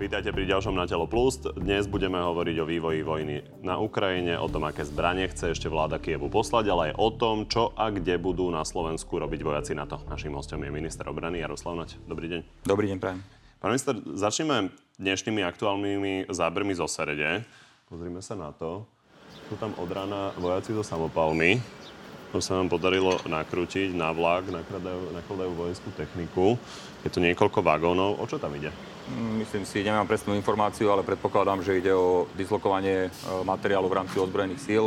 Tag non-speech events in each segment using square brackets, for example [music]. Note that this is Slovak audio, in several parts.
Vítajte pri ďalšom Na telo plus. Dnes budeme hovoriť o vývoji vojny na Ukrajine, o tom, aké zbranie chce ešte vláda Kievu poslať, ale aj o tom, čo a kde budú na Slovensku robiť vojaci na to. Naším hostom je minister obrany Jaroslav Nať. Dobrý deň. Dobrý deň, prajem. Pán minister, začneme dnešnými aktuálnymi zábermi zo Serede. Pozrime sa na to. Sú tam od rána vojaci so samopalmi. To sa nám podarilo nakrútiť na vlak, nakladajú, nakladajú vojenskú techniku. Je tu niekoľko vagónov. O čo tam ide? Myslím si, nemám presnú informáciu, ale predpokladám, že ide o dislokovanie e, materiálu v rámci ozbrojených síl.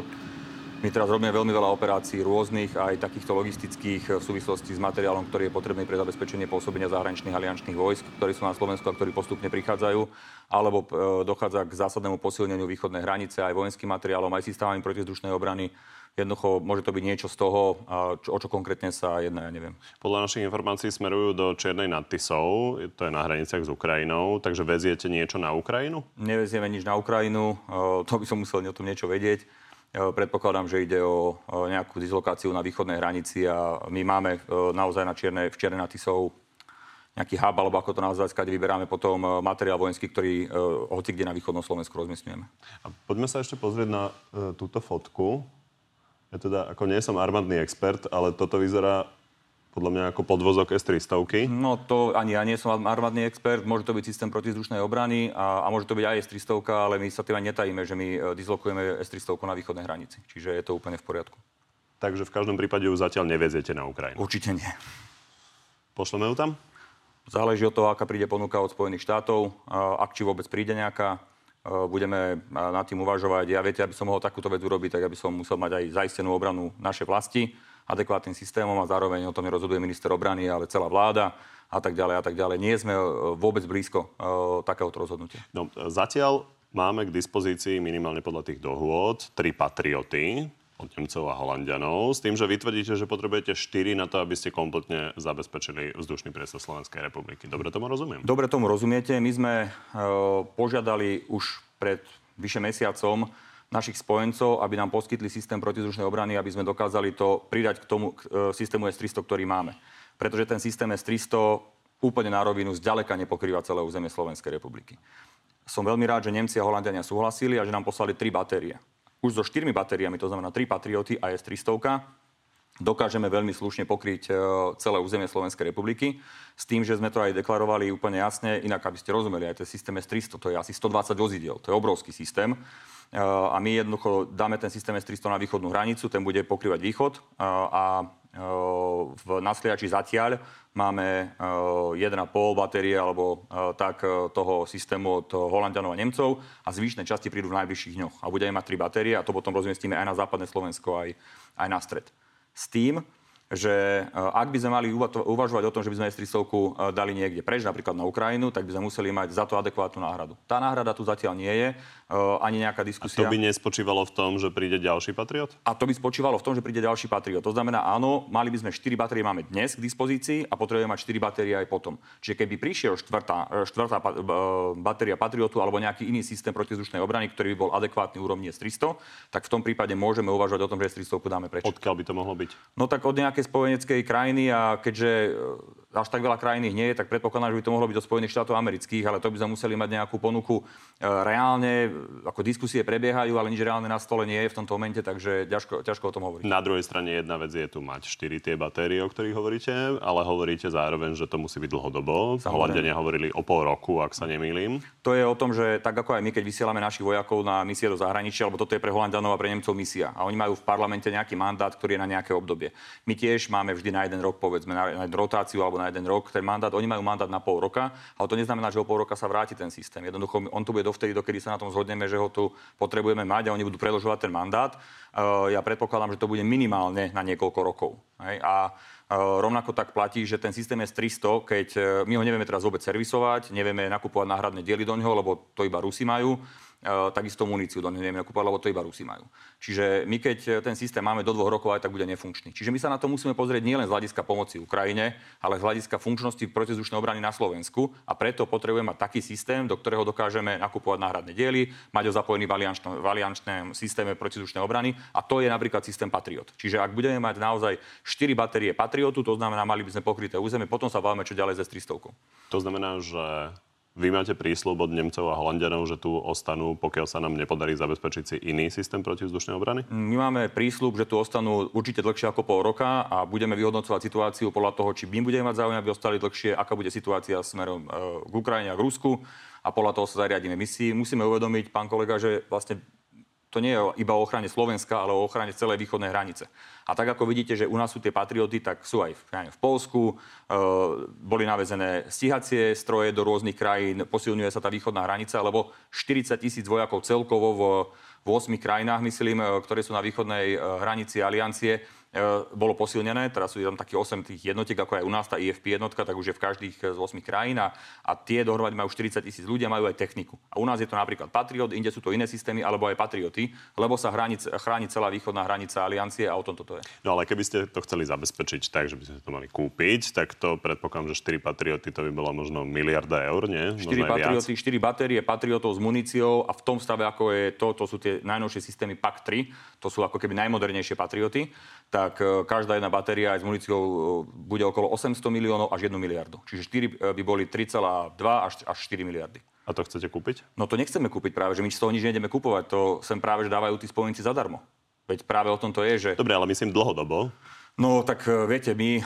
My teraz robíme veľmi veľa operácií rôznych, aj takýchto logistických e, v súvislosti s materiálom, ktorý je potrebný pre zabezpečenie pôsobenia zahraničných aliančných vojsk, ktorí sú na Slovensku a ktorí postupne prichádzajú, alebo e, dochádza k zásadnému posilneniu východnej hranice aj vojenským materiálom, aj systémami protizdušnej obrany Jednoducho môže to byť niečo z toho, čo, o čo konkrétne sa jedná, ja neviem. Podľa našich informácií smerujú do Čiernej nad Tisou, to je na hraniciach s Ukrajinou, takže veziete niečo na Ukrajinu? Nevezieme nič na Ukrajinu, to by som musel o tom niečo vedieť. Predpokladám, že ide o nejakú dislokáciu na východnej hranici a my máme naozaj na Čierne, v Čierne nad Tisou nejaký hub, alebo ako to nazvať, kde vyberáme potom materiál vojenský, ktorý hoci kde na východnom Slovensku rozmiestňujeme. A poďme sa ešte pozrieť na e, túto fotku. Ja teda ako nie som armádny expert, ale toto vyzerá podľa mňa ako podvozok S-300. No to ani ja nie som armádny expert, môže to byť systém protizdušnej obrany a, a môže to byť aj S-300, ale my sa tým aj netajíme, že my e, dislokujeme S-300 na východnej hranici. Čiže je to úplne v poriadku. Takže v každom prípade ju zatiaľ neveziete na Ukrajinu? Určite nie. Pošleme ju tam? Záleží od toho, aká príde ponuka od Spojených štátov, ak či vôbec príde nejaká. Budeme nad tým uvažovať. Ja viete, aby som mohol takúto vec urobiť, tak aby som musel mať aj zaistenú obranu našej vlasti adekvátnym systémom a zároveň o tom nerozhoduje minister obrany, ale celá vláda a tak ďalej a tak ďalej. Nie sme vôbec blízko takéhoto rozhodnutia. No, zatiaľ máme k dispozícii minimálne podľa tých dohôd tri patrioty, od Nemcov a Holandianov, s tým, že vy tvrdíte, že potrebujete 4 na to, aby ste kompletne zabezpečili vzdušný priestor Slovenskej republiky. Dobre tomu rozumiem? Dobre tomu rozumiete. My sme e, požiadali už pred vyše mesiacom našich spojencov, aby nám poskytli systém protizdušnej obrany, aby sme dokázali to pridať k tomu k, e, systému S-300, ktorý máme. Pretože ten systém S-300 úplne na rovinu zďaleka nepokrýva celé územie Slovenskej republiky. Som veľmi rád, že Nemci a Holandiania súhlasili a že nám poslali tri batérie už so štyrmi batériami, to znamená 3 Patrioty a S-300, dokážeme veľmi slušne pokryť e, celé územie Slovenskej republiky. S tým, že sme to aj deklarovali úplne jasne, inak aby ste rozumeli, aj ten systém S-300, to je asi 120 vozidiel, to je obrovský systém. E, a my jednoducho dáme ten systém S-300 na východnú hranicu, ten bude pokrývať východ e, a v nasliači zatiaľ máme 1,5 batérie alebo tak toho systému od Holandianov a Nemcov a zvyšné časti prídu v najbližších dňoch. A budeme mať 3 batérie a to potom rozmiestíme aj na západné Slovensko, aj, aj na stred. S tým, že e, ak by sme mali uvažovať o tom, že by sme S-300 e, dali niekde preč, napríklad na Ukrajinu, tak by sme museli mať za to adekvátnu náhradu. Tá náhrada tu zatiaľ nie je, e, ani nejaká diskusia. A to by nespočívalo v tom, že príde ďalší Patriot? A to by spočívalo v tom, že príde ďalší Patriot. To znamená, áno, mali by sme 4 batérie máme dnes k dispozícii a potrebujeme mať 4 batérie aj potom. Čiže keby prišiel štvrtá, štvrtá batéria Patriotu alebo nejaký iný systém protizdušnej obrany, ktorý by bol adekvátny úrovni S-300, tak v tom prípade môžeme uvažovať o tom, že S-300 dáme preč. Odkiaľ by to mohlo byť? No tak od nejakej spojeneckej krajiny a keďže až tak veľa krajín ich nie je, tak predpokladám, že by to mohlo byť do Spojených štátov amerických, ale to by sme museli mať nejakú ponuku e, reálne, ako diskusie prebiehajú, ale nič reálne na stole nie je v tomto momente, takže ťažko, ťažko o tom hovoriť. Na druhej strane jedna vec je tu mať 4 tie batérie, o ktorých hovoríte, ale hovoríte zároveň, že to musí byť dlhodobo. Holandiania hovorili o pol roku, ak sa nemýlim. To je o tom, že tak ako aj my, keď vysielame našich vojakov na misie do zahraničia, alebo toto je pre Holandianov a pre Nemcov misia. A oni majú v parlamente nejaký mandát, ktorý je na nejaké obdobie. My tiež máme vždy na jeden rok, povedzme, na rotáciu alebo na jeden rok ten mandát oni majú mandát na pol roka, ale to neznamená, že o pol roka sa vráti ten systém. Jednoducho on tu bude dovtedy, dokedy sa na tom zhodneme, že ho tu potrebujeme mať a oni budú predlžovať ten mandát. Uh, ja predpokladám, že to bude minimálne na niekoľko rokov. A uh, rovnako tak platí, že ten systém S300, keď uh, my ho nevieme teraz vôbec servisovať, nevieme nakupovať náhradné diely do neho, lebo to iba Rusi majú, Eh, takisto muníciu do nevieme nakupovať, lebo to iba Rusi majú. Čiže my keď eh, ten systém máme do dvoch rokov, aj tak bude nefunkčný. Čiže my sa na to musíme pozrieť nielen z hľadiska pomoci Ukrajine, ale z hľadiska funkčnosti protizdušnej obrany na Slovensku a preto potrebujeme mať taký systém, do ktorého dokážeme nakupovať náhradné diely, mať ho zapojený v aliančnom systéme protizdušnej obrany a to je napríklad systém Patriot. Čiže ak budeme mať naozaj 4 batérie Patriotu, to znamená, mali by sme pokryté územie, potom sa bavíme, čo ďalej ze 300. To znamená, že Vy máte prísľub od Nemcov a Holandianov, že tu ostanú, pokiaľ sa nám nepodarí zabezpečiť si iný systém protivzdušnej obrany? My máme prísľub, že tu ostanú určite dlhšie ako pol roka a budeme vyhodnocovať situáciu podľa toho, či my budeme mať záujem, aby ostali dlhšie, aká bude situácia smerom e, k Ukrajine a k Rusku a podľa toho sa zariadíme. My si musíme uvedomiť, pán kolega, že vlastne to nie je iba o ochrane Slovenska, ale o ochrane celej východnej hranice. A tak ako vidíte, že u nás sú tie patrioty, tak sú aj v, v Polsku, e, boli navezené stíhacie stroje do rôznych krajín, posilňuje sa tá východná hranica, lebo 40 tisíc vojakov celkovo v, v 8 krajinách, myslím, e, ktoré sú na východnej e, hranici aliancie, bolo posilnené. Teraz sú tam také 8 tých jednotiek, ako aj u nás tá IFP jednotka, tak už je v každých e, z 8 krajín a, a tie dohromady majú 40 tisíc ľudí a majú aj techniku. A u nás je to napríklad Patriot, inde sú to iné systémy, alebo aj Patrioty, lebo sa chráni, chráni celá východná hranica aliancie a o tom toto je. No ale keby ste to chceli zabezpečiť tak, že by ste to mali kúpiť, tak to predpokladám, že 4 Patrioty to by bola možno miliarda eur, nie? 4 Patrioty, 4 batérie Patriotov s muníciou a v tom stave, ako je to, to sú tie najnovšie systémy PAC-3, to sú ako keby najmodernejšie Patrioty tak e, každá jedna batéria aj s muníciou e, bude okolo 800 miliónov až 1 miliardu. Čiže 4 e, by boli 3,2 až, až 4 miliardy. A to chcete kúpiť? No to nechceme kúpiť práve, že my z toho nič nejdeme kúpovať. To sem práve, že dávajú tí spojenci zadarmo. Veď práve o tom to je, že... Dobre, ale myslím dlhodobo. No tak viete, my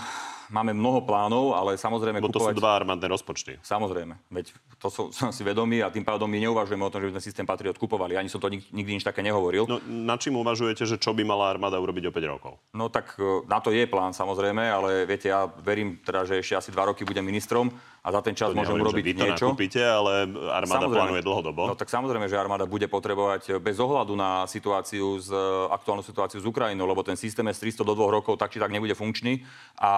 máme mnoho plánov, ale samozrejme... Bo to kupovať... sú dva armádne rozpočty. Samozrejme. Veď to som, som si vedomý a tým pádom my neuvažujeme o tom, že by sme systém Patriot kupovali. Ani som to nik, nikdy nič také nehovoril. No, na čím uvažujete, že čo by mala armáda urobiť o 5 rokov? No tak e, na to je plán samozrejme, ale viete, ja verím teda, že ešte asi dva roky budem ministrom a za ten čas to môžem urobiť že vy to niečo. Nakúpite, ale armáda samozrejme, plánuje dlhodobo. No tak samozrejme, že armáda bude potrebovať bez ohľadu na situáciu z, aktuálnu situáciu s Ukrajinou, lebo ten systém S-300 do dvoch rokov tak či tak nebude funkčný a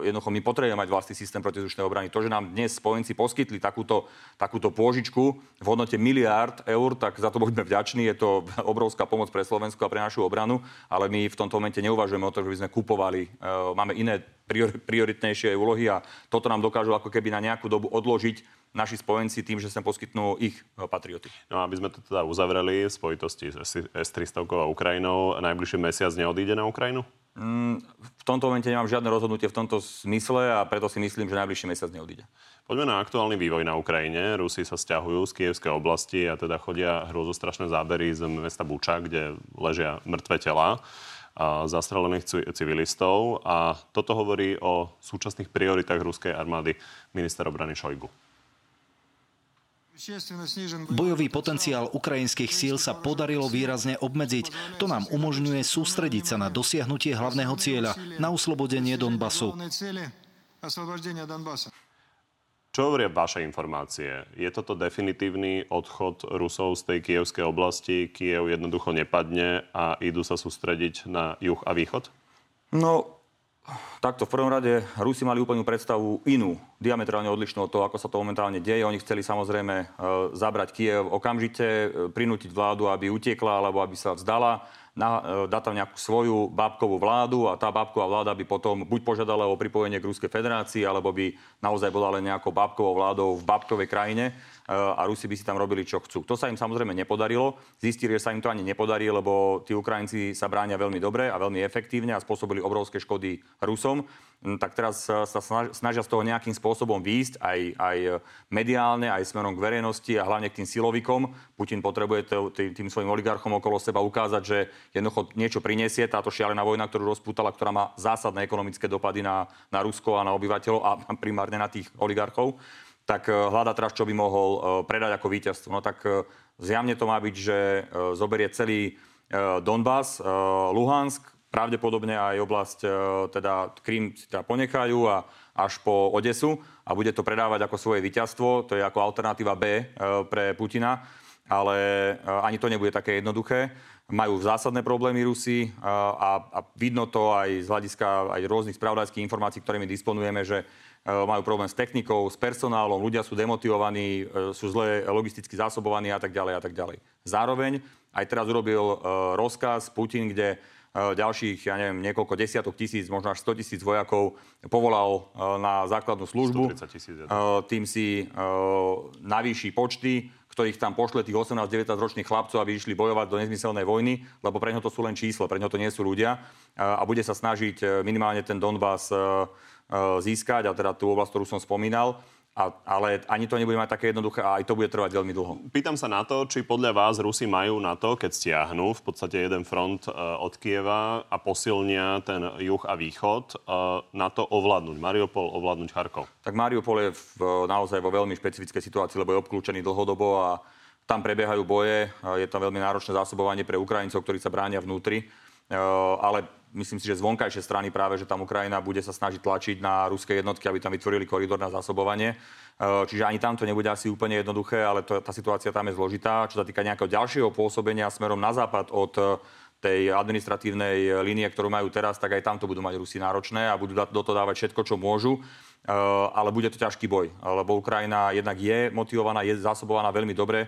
e, jednoducho my potrebujeme mať vlastný systém protizdušnej obrany. To, že nám dnes spojenci poskytli takúto, takúto pôžičku v hodnote miliárd eur, tak za to buďme vďační. Je to [laughs] obrovská pomoc pre Slovensko a pre našu obranu, ale my v tomto momente neuvažujeme o to, že by sme kupovali. E, máme iné prioritnejšie úlohy a toto nám dokážu ako keby na nejakú dobu odložiť naši spojenci tým, že sa poskytnú ich e, patrioty. No aby sme to teda uzavreli v spojitosti s S-300 a Ukrajinou, najbližší mesiac neodíde na Ukrajinu? Mm, v tomto momente nemám žiadne rozhodnutie v tomto smysle a preto si myslím, že najbližší mesiac neodíde. Poďme na aktuálny vývoj na Ukrajine. Rusi sa stiahujú z kievskej oblasti a teda chodia hrozostrašné zábery z mesta Buča, kde ležia mŕtve tela zastrelených civilistov. A toto hovorí o súčasných prioritách ruskej armády minister obrany Šojgu. Bojový potenciál ukrajinských síl sa podarilo výrazne obmedziť. To nám umožňuje sústrediť sa na dosiahnutie hlavného cieľa, na uslobodenie Donbasu. Čo hovoria vaše informácie? Je toto definitívny odchod Rusov z tej kievskej oblasti? Kiev jednoducho nepadne a idú sa sústrediť na juh a východ? No, takto. V prvom rade Rusi mali úplnú predstavu inú, diametrálne odlišnú od toho, ako sa to momentálne deje. Oni chceli samozrejme e, zabrať Kiev okamžite, e, prinútiť vládu, aby utiekla alebo aby sa vzdala na, e, dá tam nejakú svoju bábkovú vládu a tá bábková vláda by potom buď požiadala o pripojenie k Ruskej federácii, alebo by naozaj bola len nejakou bábkovou vládou v bábkovej krajine a Rusi by si tam robili, čo chcú. To sa im samozrejme nepodarilo. Zistili, že sa im to ani nepodarí, lebo tí Ukrajinci sa bránia veľmi dobre a veľmi efektívne a spôsobili obrovské škody Rusom. Hm, tak teraz sa snažia z toho nejakým spôsobom výjsť aj, aj mediálne, aj smerom k verejnosti a hlavne k tým silovikom. Putin potrebuje tým, tým svojim oligarchom okolo seba ukázať, že jednoducho niečo prinesie táto šialená vojna, ktorú rozpútala, ktorá má zásadné ekonomické dopady na, na Rusko a na obyvateľov a primárne na tých oligarchov tak eh, hľada teraz, čo by mohol eh, predať ako víťazstvo. No tak eh, zjavne to má byť, že zoberie celý Donbass, Luhansk, pravdepodobne aj oblasť, e, teda Krím si teda ponechajú a až po Odesu a bude to predávať ako svoje víťazstvo. To je ako alternatíva B e, pre Putina, ale e, ani to nebude také jednoduché. Majú zásadné problémy Rusi a, a vidno to aj z hľadiska aj rôznych spravodajských informácií, ktorými disponujeme, že majú problém s technikou, s personálom, ľudia sú demotivovaní, sú zle logisticky zásobovaní a tak ďalej a tak ďalej. Zároveň aj teraz urobil rozkaz Putin, kde ďalších, ja neviem, niekoľko desiatok tisíc, možno až 100 tisíc vojakov povolal na základnú službu. tisíc. Tým si navýši počty, ktorých tam pošle tých 18-19 ročných chlapcov, aby išli bojovať do nezmyselnej vojny, lebo pre ňo to sú len čísla, pre ňo to nie sú ľudia. A bude sa snažiť e, minimálne ten Donbass e, e, získať, a teda tú oblasť, ktorú som spomínal. a, ale ani to nebude mať také jednoduché a aj to bude trvať veľmi dlho. Pýtam sa na to, či podľa vás Rusi majú na to, keď stiahnu v podstate jeden front e, od Kieva a posilnia ten juh a východ, e, na to ovládnuť Mariupol, ovládnuť Charkov. Tak Mariupol je v, naozaj vo veľmi špecifickej situácii, lebo je obklúčený dlhodobo a tam prebiehajú boje. Je tam veľmi náročné zásobovanie pre Ukrajincov, ktorí sa bránia vnútri. Ale myslím si, že z vonkajšej strany práve, že tam Ukrajina bude sa snažiť tlačiť na ruské jednotky, aby tam vytvorili koridor na zásobovanie. E, čiže ani tam to nebude asi úplne jednoduché, ale to, tá situácia tam je zložitá. Čo sa týka nejakého ďalšieho pôsobenia smerom na západ od e, tej administratívnej línie, ktorú majú teraz, tak aj tam to budú mať Rusi náročné a budú do toho dávať všetko, čo môžu. E, ale bude to ťažký boj, lebo Ukrajina jednak je motivovaná, je zásobovaná veľmi dobre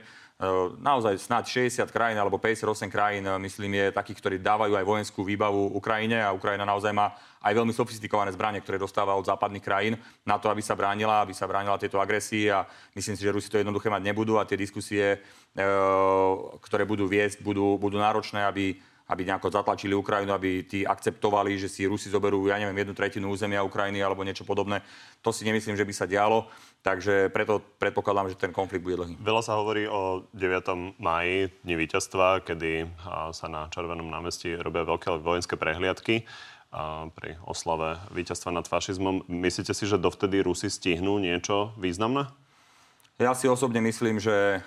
naozaj snad 60 krajín alebo 58 krajín, ehm, myslím, je takých, ktorí dávajú aj vojenskú výbavu Ukrajine a Ukrajina naozaj má aj veľmi sofistikované zbranie, ktoré dostáva od západných krajín na to, aby sa bránila, aby sa bránila tieto agresii a myslím si, že Rusi to jednoduché mať nebudú a tie diskusie, ehm, ktoré budú viesť, budú, budú náročné, aby aby nejako zatlačili Ukrajinu, aby tí akceptovali, že si Rusi zoberú, ja neviem, jednu tretinu územia Ukrajiny alebo niečo podobné. To si nemyslím, že by sa dialo. Takže preto predpokladám, že ten konflikt bude dlhý. Veľa sa hovorí o 9. máji, dni víťazstva, kedy sa na Červenom námestí robia veľké vojenské prehliadky pri oslave víťazstva nad fašizmom. Myslíte si, že dovtedy Rusi stihnú niečo významné? Ja si osobne myslím, že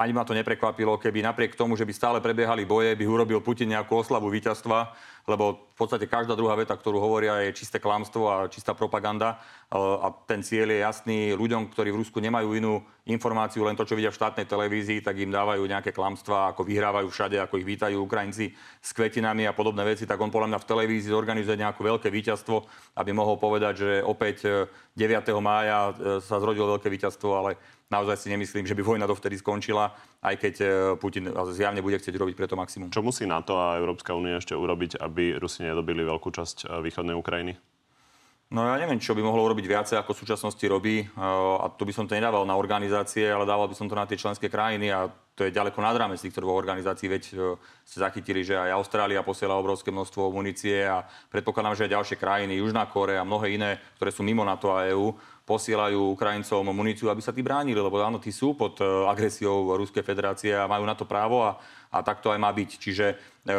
ani ma to neprekvapilo, keby napriek tomu, že by stále prebiehali boje, by urobil Putin nejakú oslavu víťazstva, lebo v podstate každá druhá veta, ktorú hovoria, je čisté klamstvo a čistá propaganda. A ten cieľ je jasný. Ľuďom, ktorí v Rusku nemajú inú informáciu, len to, čo vidia v štátnej televízii, tak im dávajú nejaké klamstvá, ako vyhrávajú všade, ako ich vítajú Ukrajinci s kvetinami a podobné veci. Tak on podľa mňa v televízii zorganizuje nejaké veľké víťazstvo, aby mohol povedať, že opäť 9. E, mája e, sa zrodilo veľké víťazstvo, ale naozaj si nemyslím, že by vojna dovtedy skončila, aj keď e, Putin zjavne bude chcieť robiť preto maximum. Čo musí NATO a Európska únia ešte urobiť, aby Rusi nedobili veľkú časť e, východnej Ukrajiny? No ja neviem, čo by mohlo urobiť viacej, ako v súčasnosti robí. E, a to by som to nedával na organizácie, ale dával by som to na tie členské krajiny a to je ďaleko nad rámec týchto dvoch organizácií, veď ste zachytili, že aj Austrália posiela obrovské množstvo munície a predpokladám, že aj ďalšie krajiny, Južná Kórea a mnohé iné, ktoré sú mimo NATO a EÚ, posielajú Ukrajincom muníciu, aby sa tí bránili, lebo áno, tí sú pod e, agresiou Ruskej federácie a majú na to právo a, a tak to aj má byť. Čiže e,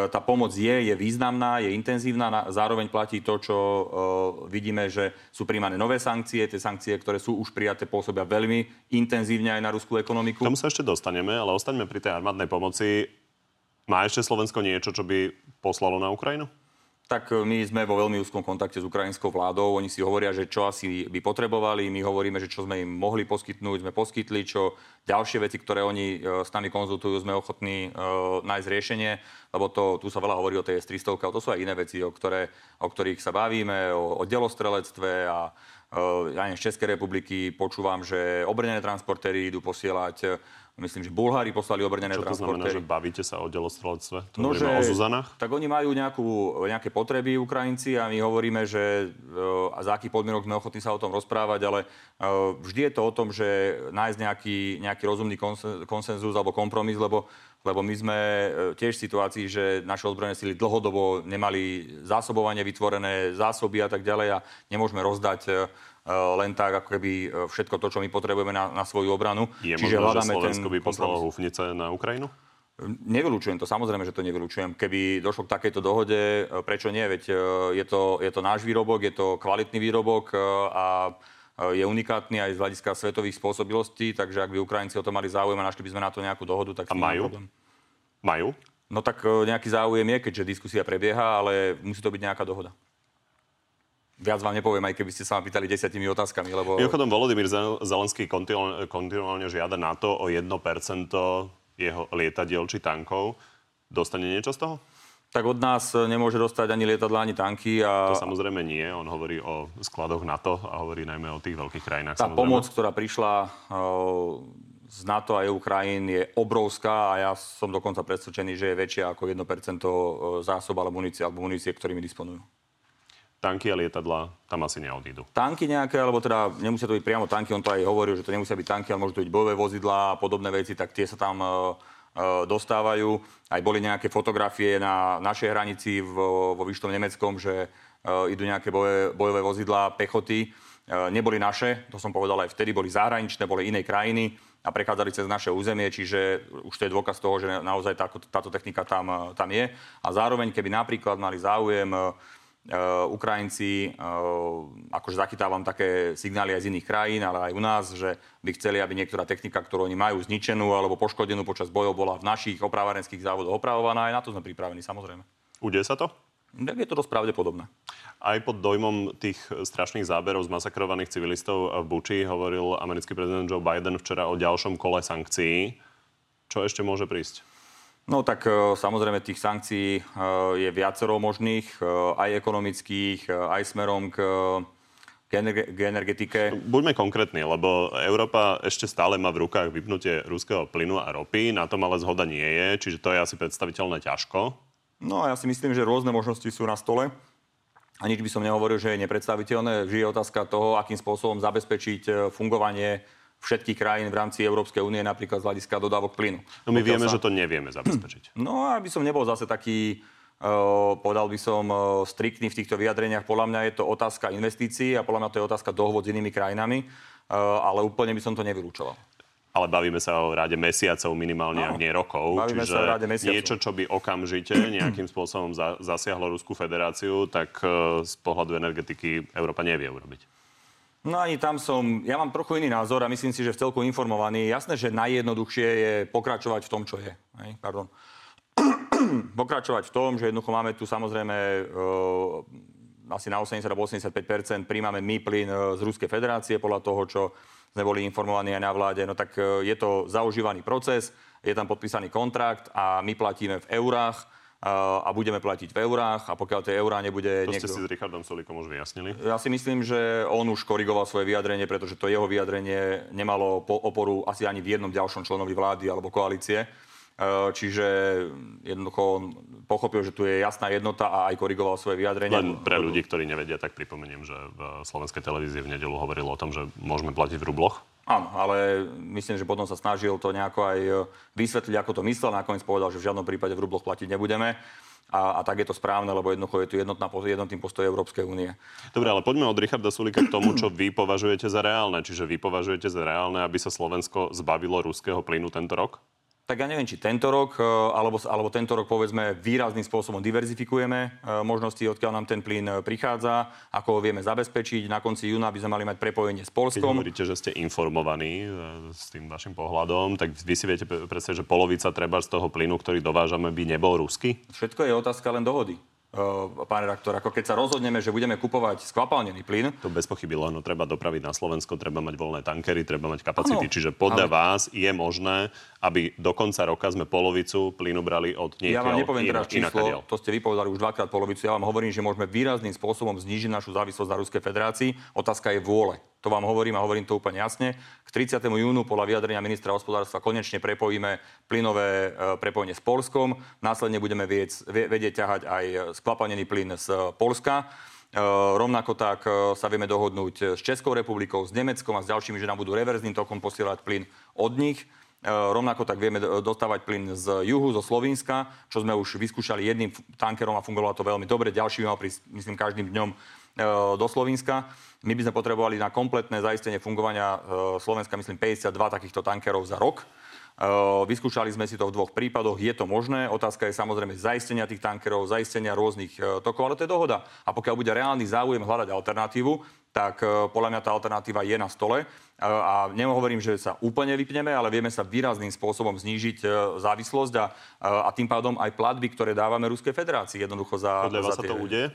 tá pomoc je, je významná, je intenzívna, zároveň platí to, čo uh, vidíme, že sú príjmané nové sankcie. Tie sankcie, ktoré sú už prijaté, pôsobia veľmi intenzívne aj na ruskú ekonomiku. Tomu sa ešte dostaneme, ale ostaňme pri tej armádnej pomoci. Má ešte Slovensko niečo, čo by poslalo na Ukrajinu? Tak e, my sme vo veľmi úzkom kontakte s ukrajinskou vládou. Oni si hovoria, že čo asi by potrebovali. My hovoríme, že čo sme im mohli poskytnúť, sme poskytli, čo ďalšie veci, ktoré oni e, s nami konzultujú, sme ochotní uh, nájsť riešenie, lebo to, tu sa veľa hovorí o tej S-300, ale to sú aj iné veci, o, ktoré, o ktorých sa bavíme, o, o delostrelectve a uh, ja neviem, z Českej republiky počúvam, že obrnené transportéry idú posielať Myslím, že Bulhári poslali obrnené Čo to znamená, že bavíte sa o delostrelectve? To no, že, o Zuzanách? Tak oni majú nejakú, nejaké potreby Ukrajinci a my hovoríme, že uh, za akých podmienok sme ochotní sa o tom rozprávať, ale uh, vždy je to o tom, že nájsť nejaký, nejaký rozumný konsenzus alebo kompromis, lebo lebo my sme e, tiež v situácii, že naše ozbrojené sily dlhodobo nemali zásobovanie vytvorené, zásoby a tak ďalej a nemôžeme rozdať Eh, len tak, ako keby eh, všetko to, čo my potrebujeme na, na svoju obranu. Je Čiže možno, že Slovensko by poslalo húfnice na Ukrajinu? Nevylučujem to, samozrejme, že to nevylučujem. Keby došlo k takejto dohode, prečo nie? Veď je to, je to náš výrobok, je to kvalitný výrobok a je unikátny aj z hľadiska svetových spôsobilostí, takže ak by Ukrajinci o to mali záujem a našli by sme na to nejakú dohodu, tak a majú? Problém. Majú? No tak nejaký záujem je, keďže diskusia prebieha, ale musí to byť nejaká dohoda. Viac vám nepoviem, aj keby ste sa ma pýtali desiatimi otázkami, lebo... Mimochodom, Volodymyr Zelenský kontinuálne žiada na to o 1% jeho lietadiel či tankov. Dostane niečo z toho? Tak od nás nemôže dostať ani lietadla, ani tanky. A... To samozrejme nie. On hovorí o skladoch NATO a hovorí najmä o tých veľkých krajinách. Tá samozrejme. pomoc, ktorá prišla z NATO a EU krajín je obrovská a ja som dokonca presvedčený, že je väčšia ako 1% zásob alebo munície, alebo munície, ktorými disponujú tanky a lietadla tam asi neodídu. Tanky nejaké, alebo teda nemusia to byť priamo tanky, on to aj hovoril, že to nemusia byť tanky, ale môžu to byť bojové vozidlá a podobné veci, tak tie sa tam dostávajú. Aj boli nejaké fotografie na našej hranici vo, vo Výštom Nemeckom, že uh, idú nejaké boje, bojové vozidlá pechoty. neboli naše, to som povedal aj vtedy, boli zahraničné, boli iné krajiny a prechádzali cez naše územie, čiže už to je dôkaz toho, že naozaj táto, táto technika tam, tam je. A zároveň, keby napríklad mali záujem Ukrajinci, uh, akože zachytávam také signály aj z iných krajín, ale aj u nás, že by chceli, aby niektorá technika, ktorú oni majú zničenú alebo poškodenú počas bojov, bola v našich opravárenských závodoch opravovaná. Aj na to sme pripravení, samozrejme. Udeje sa to? Je to dosť pravdepodobné. Aj pod dojmom tých strašných záberov z masakrovaných civilistov v Buči hovoril americký prezident Joe Biden včera o ďalšom kole sankcií. Čo ešte môže prísť? No tak e, samozrejme tých sankcií e, je viacero možných, e, aj ekonomických, aj smerom k k energetike. Buďme konkrétni, lebo Európa ešte stále má v rukách vypnutie ruského plynu a ropy, na tom ale zhoda nie je, čiže to je asi predstaviteľné ťažko. No a ja si myslím, že rôzne možnosti sú na stole. A nič by som nehovoril, že je nepredstaviteľné. Vždy je otázka toho, akým spôsobom zabezpečiť fungovanie všetkých krajín v rámci Európskej únie, napríklad z hľadiska dodávok plynu. No my Pokiaľ vieme, sa... že to nevieme zabezpečiť. [clears throat] No aby som nebol zase taký, uh, povedal by som, uh, striktný v týchto vyjadreniach. Podľa mňa je to otázka investícií a podľa mňa to je otázka dohovod s inými krajinami, uh, ale úplne by som to nevylúčoval. Ale bavíme sa o ráde mesiacov, minimálne, no, ak nie rokov. Bavíme čiže sa o ráde mesiacov. niečo, čo by okamžite [clears throat] nejakým spôsobom za, zasiahlo Ruskú federáciu, tak z pohľadu energetiky Európa nevie urobiť. No ani tam som, ja mám trochu iný názor a myslím si, že v celku informovaný. Jasné, že najjednoduchšie je pokračovať v tom, čo je. Hej, pardon. [clears throat] pokračovať v tom, že jednoducho máme tu samozrejme uh, asi na 80-85% príjmame my plyn e, z Ruskej federácie podľa toho, čo sme boli informovaní aj na vláde. No tak uh, je to zaužívaný proces, je tam podpísaný kontrakt a my platíme v eurách a budeme platiť v eurách a pokiaľ tie eurá nebude... To niekto... ste si s Richardom Sulikom už vyjasnili? Ja si myslím, že on už korigoval svoje vyjadrenie, pretože to jeho vyjadrenie nemalo oporu asi ani v jednom ďalšom členovi vlády alebo koalície. E, čiže jednoducho on pochopil, že tu je jasná jednota a aj korigoval svoje vyjadrenie. Len pre ľudí, ktorí nevedia, tak pripomeniem, že v slovenskej televízii v nedelu hovoril o tom, že môžeme platiť v rubloch. Áno, ale myslím, že potom sa snažil to nejako aj e, vysvetliť, ako to myslel. Nakoniec povedal, že v žiadnom prípade v rubloch platiť nebudeme. A, a tak je to správne, lebo jednoducho je tu jednotná, jednotný postoj Európskej únie. Dobre, ale poďme od Richarda Sulika k tomu, čo vy považujete za reálne. Čiže vy považujete za reálne, aby sa Slovensko zbavilo ruského plynu tento rok? Tak ja neviem, či tento rok, e, alebo, alebo tento rok povedzme výrazným spôsobom diverzifikujeme e, možnosti, odkiaľ nám ten plyn e, prichádza, ako ho vieme zabezpečiť. Na konci júna by sme mali mať prepojenie s Polskom. Keď hovoríte, že ste informovaní s tým vašim pohľadom, tak vy si viete predstaviť, že polovica treba z toho plynu, ktorý dovážame, by nebol ruský? Všetko je otázka len dohody. Uh, pán redaktor, ako keď sa rozhodneme, že budeme kupovať skvapalnený plyn. To bez pochyby, len treba dopraviť na Slovensko, treba mať voľné tankery, treba mať kapacity. Ano, Čiže podľa ale... vás je možné, aby do konca roka sme polovicu plynu brali od niekiaľ Ja vám nepoviem teraz číslo, to ste vypovedali už dvakrát polovicu. Ja vám hovorím, že môžeme výrazným spôsobom znížiť našu závislosť na Ruskej federácii. Otázka je vôle. To vám hovorím a hovorím to úplne jasne. K 30. júnu podľa vyjadrenia ministra hospodárstva konečne prepojíme plynové e, prepojenie s Polskom. Následne budeme viec, vedieť ťahať aj skvapanený plyn z Polska. E, rovnako tak e, sa vieme dohodnúť s Českou republikou, s Nemeckom a s ďalšími, že nám budú reverzným tokom posielať plyn od nich. Rovnako tak vieme dostávať plyn z juhu, zo Slovenska, čo sme už vyskúšali jedným tankerom a fungovalo to veľmi dobre. Ďalší mal prísť, myslím, každým dňom do Slovenska. My by sme potrebovali na kompletné zaistenie fungovania e, Slovenska, myslím, 52 takýchto tankerov za rok. E, vyskúšali sme si to v dvoch prípadoch, je to možné. Otázka je samozrejme zaistenia tých tankerov, zaistenia rôznych e, tokov, ale to je dohoda. A pokiaľ bude reálny záujem hľadať alternatívu, tak podľa mňa tá alternatíva je na stole. A nehovorím, že sa úplne vypneme, ale vieme sa výrazným spôsobom znížiť závislosť a, a tým pádom aj platby, ktoré dávame Ruskej federácii jednoducho za... Podľa vás sa to udeje?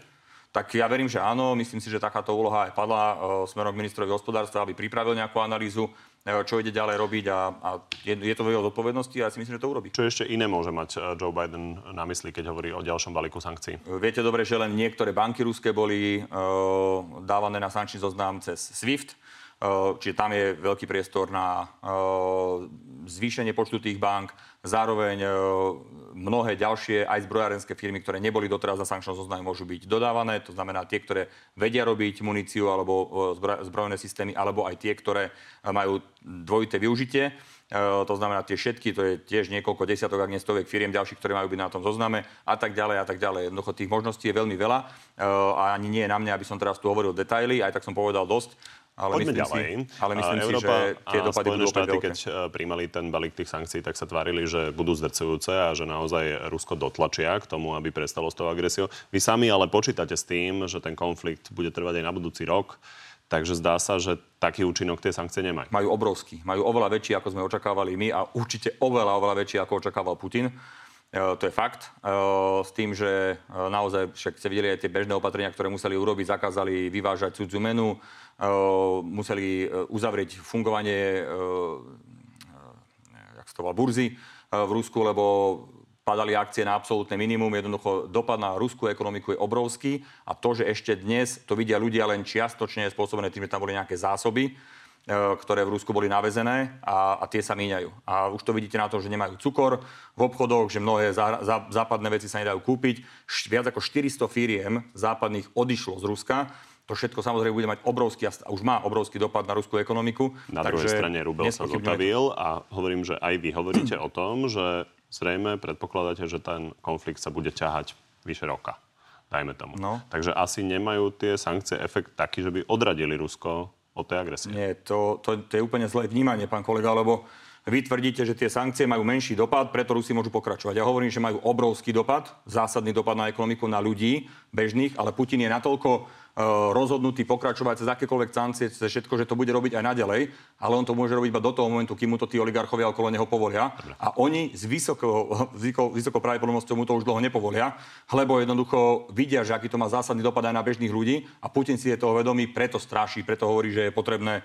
Tak ja verím, že áno. Myslím si, že takáto úloha aj padla e, smerom k ministrovi hospodárstva, aby pripravil nejakú analýzu, e, čo ide ďalej robiť a, a je, je to v jeho zodpovednosti a ja si myslím, že to urobí. Čo ešte iné môže mať e, Joe Biden na mysli, keď hovorí o ďalšom balíku sankcií? Viete dobre, že len niektoré banky ruské boli uh, dávané na sankčný zoznam cez SWIFT. Čiže tam je veľký priestor na zvýšenie počtu tých bank. Zároveň mnohé ďalšie aj zbrojárenské firmy, ktoré neboli doteraz na sankčnom zozname, môžu byť dodávané. To znamená tie, ktoré vedia robiť muníciu alebo zbrojené systémy, alebo aj tie, ktoré majú dvojité využitie. To znamená tie všetky, to je tiež niekoľko desiatok, ak nie stoviek firiem ďalších, ktoré majú byť na tom zozname a tak ďalej a tak ďalej. Jednoducho tých možností je veľmi veľa a ani nie je na mňa, aby som teraz tu hovoril detaily, aj tak som povedal dosť. Ale Poďme myslím ďalej. si, ale myslím Európa si, že tie dopady budú štáty, keď e, príjmali ten balík tých sankcií, tak sa tvárili, že budú zdrcujúce a že naozaj Rusko dotlačia k tomu, aby prestalo s tou agresiou. Vy sami ale počítate s tým, že ten konflikt bude trvať aj na budúci rok. Takže zdá sa, že taký účinok tie sankcie nemajú. Majú obrovský. Majú oveľa väčší, ako sme očakávali my a určite oveľa, oveľa väčší, ako očakával Putin. E, to je fakt. E, s tým, že e, naozaj, však ste videli aj tie bežné opatrenia, ktoré museli urobiť, zakázali vyvážať cudziu menu, museli uzavrieť fungovanie, jak to burzy v Rusku, lebo padali akcie na absolútne minimum. Jednoducho dopad na ruskú ekonomiku je obrovský a to, že ešte dnes to vidia ľudia len čiastočne spôsobené tým, že tam boli nejaké zásoby, ktoré v Rusku boli navezené a, a tie sa míňajú. A už to vidíte na to, že nemajú cukor v obchodoch, že mnohé zá, zá, západné veci sa nedajú kúpiť. Š, viac ako 400 firiem západných odišlo z Ruska. To všetko samozrejme bude mať obrovský, a už má obrovský dopad na ruskú ekonomiku. Na druhej strane rubel sa zotavil a hovorím, že aj vy hovoríte o tom, že zrejme predpokladáte, že ten konflikt sa bude ťahať vyše roka. Dajme tomu. No. Takže asi nemajú tie sankcie efekt taký, že by odradili Rusko od tej agresie. Nie, to, to, to je úplne zlé vnímanie, pán kolega, lebo vy tvrdíte, že tie sankcie majú menší dopad, preto Rusi môžu pokračovať. Ja hovorím, že majú obrovský dopad, zásadný dopad na ekonomiku, na ľudí bežných, ale Putin je natoľko e, rozhodnutý pokračovať cez akékoľvek sankcie, cez všetko, že to bude robiť aj naďalej, ale on to môže robiť iba do toho momentu, kým mu to tí oligarchovia okolo neho povolia. A oni s vysokou, vysokou, vysokou pravdepodobnosťou mu to už dlho nepovolia, lebo jednoducho vidia, že aký to má zásadný dopad aj na bežných ľudí a Putin si je toho vedomý, preto straší, preto hovorí, že je potrebné e,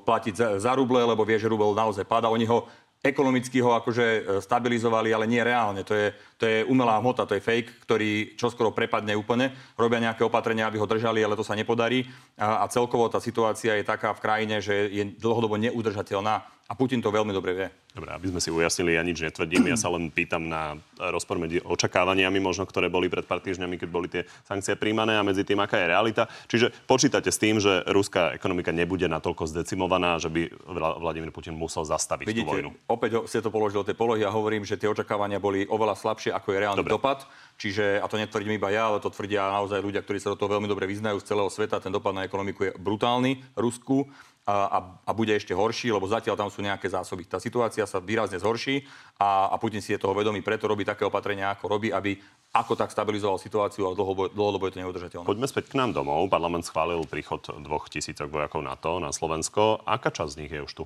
platiť za, za ruble, lebo vie, že rubel naozaj pada. Oni ho ekonomicky ho akože e, stabilizovali, ale nie reálne. To je, to je umelá hmota, to je fake, ktorý čoskoro prepadne úplne. Robia nejaké opatrenia, aby ho držali, ale to sa nepodarí. A, a celkovo tá situácia je taká v krajine, že je dlhodobo neudržateľná. A Putin to veľmi dobre vie. Dobre, aby sme si ujasnili, ja nič netvrdím, ja sa len pýtam na rozpor medzi očakávaniami, možno, ktoré boli pred pár týždňami, keď boli tie sankcie príjmané a medzi tým, aká je realita. Čiže počítate s tým, že ruská ekonomika nebude natoľko zdecimovaná, že by Vla- Vladimír Putin musel zastaviť tú Vidíte, vojnu. opäť ste to položili do tej polohy a hovorím, že tie očakávania boli oveľa slabšie, ako je reálny Dobre. dopad. Čiže, a to netvrdím iba ja, ale to tvrdia naozaj ľudia, ktorí sa do toho veľmi dobre vyznajú z celého sveta. Ten dopad na ekonomiku je brutálny, Rusku. A, a, bude ešte horší, lebo zatiaľ tam sú nejaké zásoby. Tá situácia sa výrazne zhorší a, a Putin si je toho vedomý, preto robí také opatrenia, ako robí, aby ako tak stabilizoval situáciu, ale dlhodobo, dlhodobo je to neudržateľné. Poďme späť k nám domov. Parlament schválil príchod dvoch tisícok vojakov NATO na Slovensko. Aká časť z nich je už tu?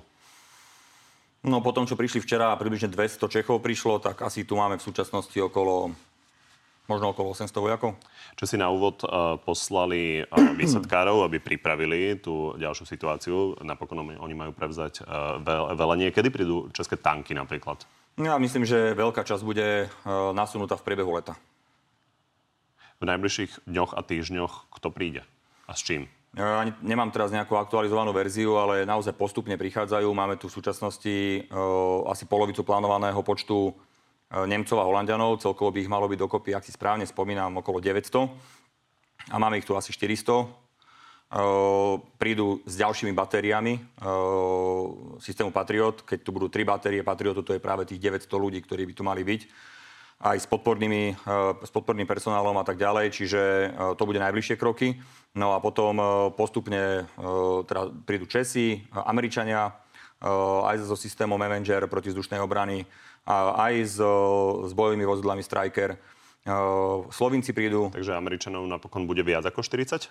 No po tom, čo prišli včera, približne 200 Čechov prišlo, tak asi tu máme v súčasnosti okolo možno okolo 800 vojakov. Čo si na úvod uh, poslali [clears throat] uh, výsadkárov, aby pripravili tú ďalšiu situáciu. Napokon oni- majú prevzať uh, ve- velenie. Kedy prídu české tanky napríklad? Ja myslím, že veľká časť bude e, nasunutá v priebehu leta. V najbližších dňoch a týždňoch kto príde? A s čím? Ja nemám teraz nejakú aktualizovanú verziu, ale naozaj postupne prichádzajú. Máme tu v súčasnosti asi polovicu plánovaného počtu Nemcov a Holandianov. Celkovo by ich malo byť dokopy, ak si správne spomínam, okolo 900. A máme ich tu asi 400. E, prídu s ďalšími batériami e, systému Patriot. Keď tu budú tri batérie Patriotu, to je práve tých 900 ľudí, ktorí by tu mali byť aj s, podpornými, e, s podporným personálom a tak ďalej, čiže e, to bude najbližšie kroky. No a potom e, postupne e, teda prídu Česi, e, Američania, e, aj so systémom Avenger protizdušnej obrany, a aj s, e, s bojovými vozidlami Striker. E, Slovinci prídu, Takže Američanov napokon bude viac ako 40?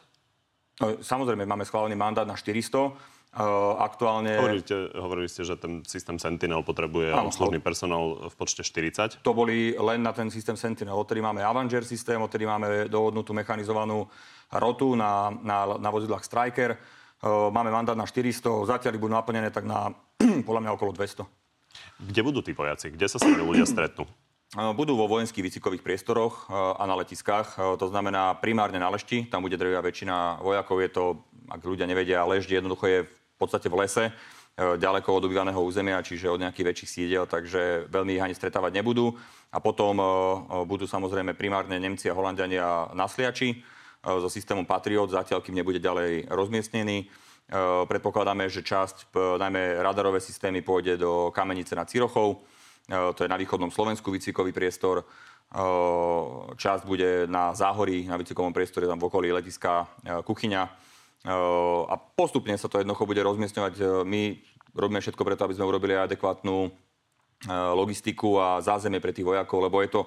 No, Samozrejme, máme schválený mandát na 400. Uh, aktuálne Hovorili ste, hovorili ste, že ten systém Sentinel potrebuje obslužný personál v počte 40. to boli len na ten systém Sentinel. Odtedy máme Avenger systém, odtedy máme dohodnutú mechanizovanú rotu na, na, na vozidlách Striker. Uh, máme mandát na 400, zatiaľ budú naplnené tak na [clears throat] podľa mňa okolo 200. Kde budú tí vojaci? Kde sa s ľudia stretnú? [clears throat] Budú vo vojenských výcvikových priestoroch a na letiskách. To znamená primárne na lešti. Tam bude drvia väčšina vojakov. Je to, ak ľudia nevedia, lešť jednoducho je v podstate v lese uh, ďaleko od obývaného územia, čiže od nejakých väčších sídel, takže veľmi ich ani stretávať nebudú. A potom uh, uh, budú samozrejme primárne Nemci a Holandiania na Sliači uh, so systémom Patriot, zatiaľ kým nebude ďalej rozmiestnený. Uh, Predpokladáme, že časť, p- najmä radarové systémy, pôjde do Kamenice nad Cirochou. E, to je na východnom Slovensku výcvikový priestor. Časť bude na Záhorí, na výcvikovom priestore, tam v okolí letiska Kuchyňa. a postupne sa to jednoducho bude rozmiestňovať. My robíme všetko preto, aby sme urobili adekvátnu logistiku a zázemie pre tých vojakov, lebo je to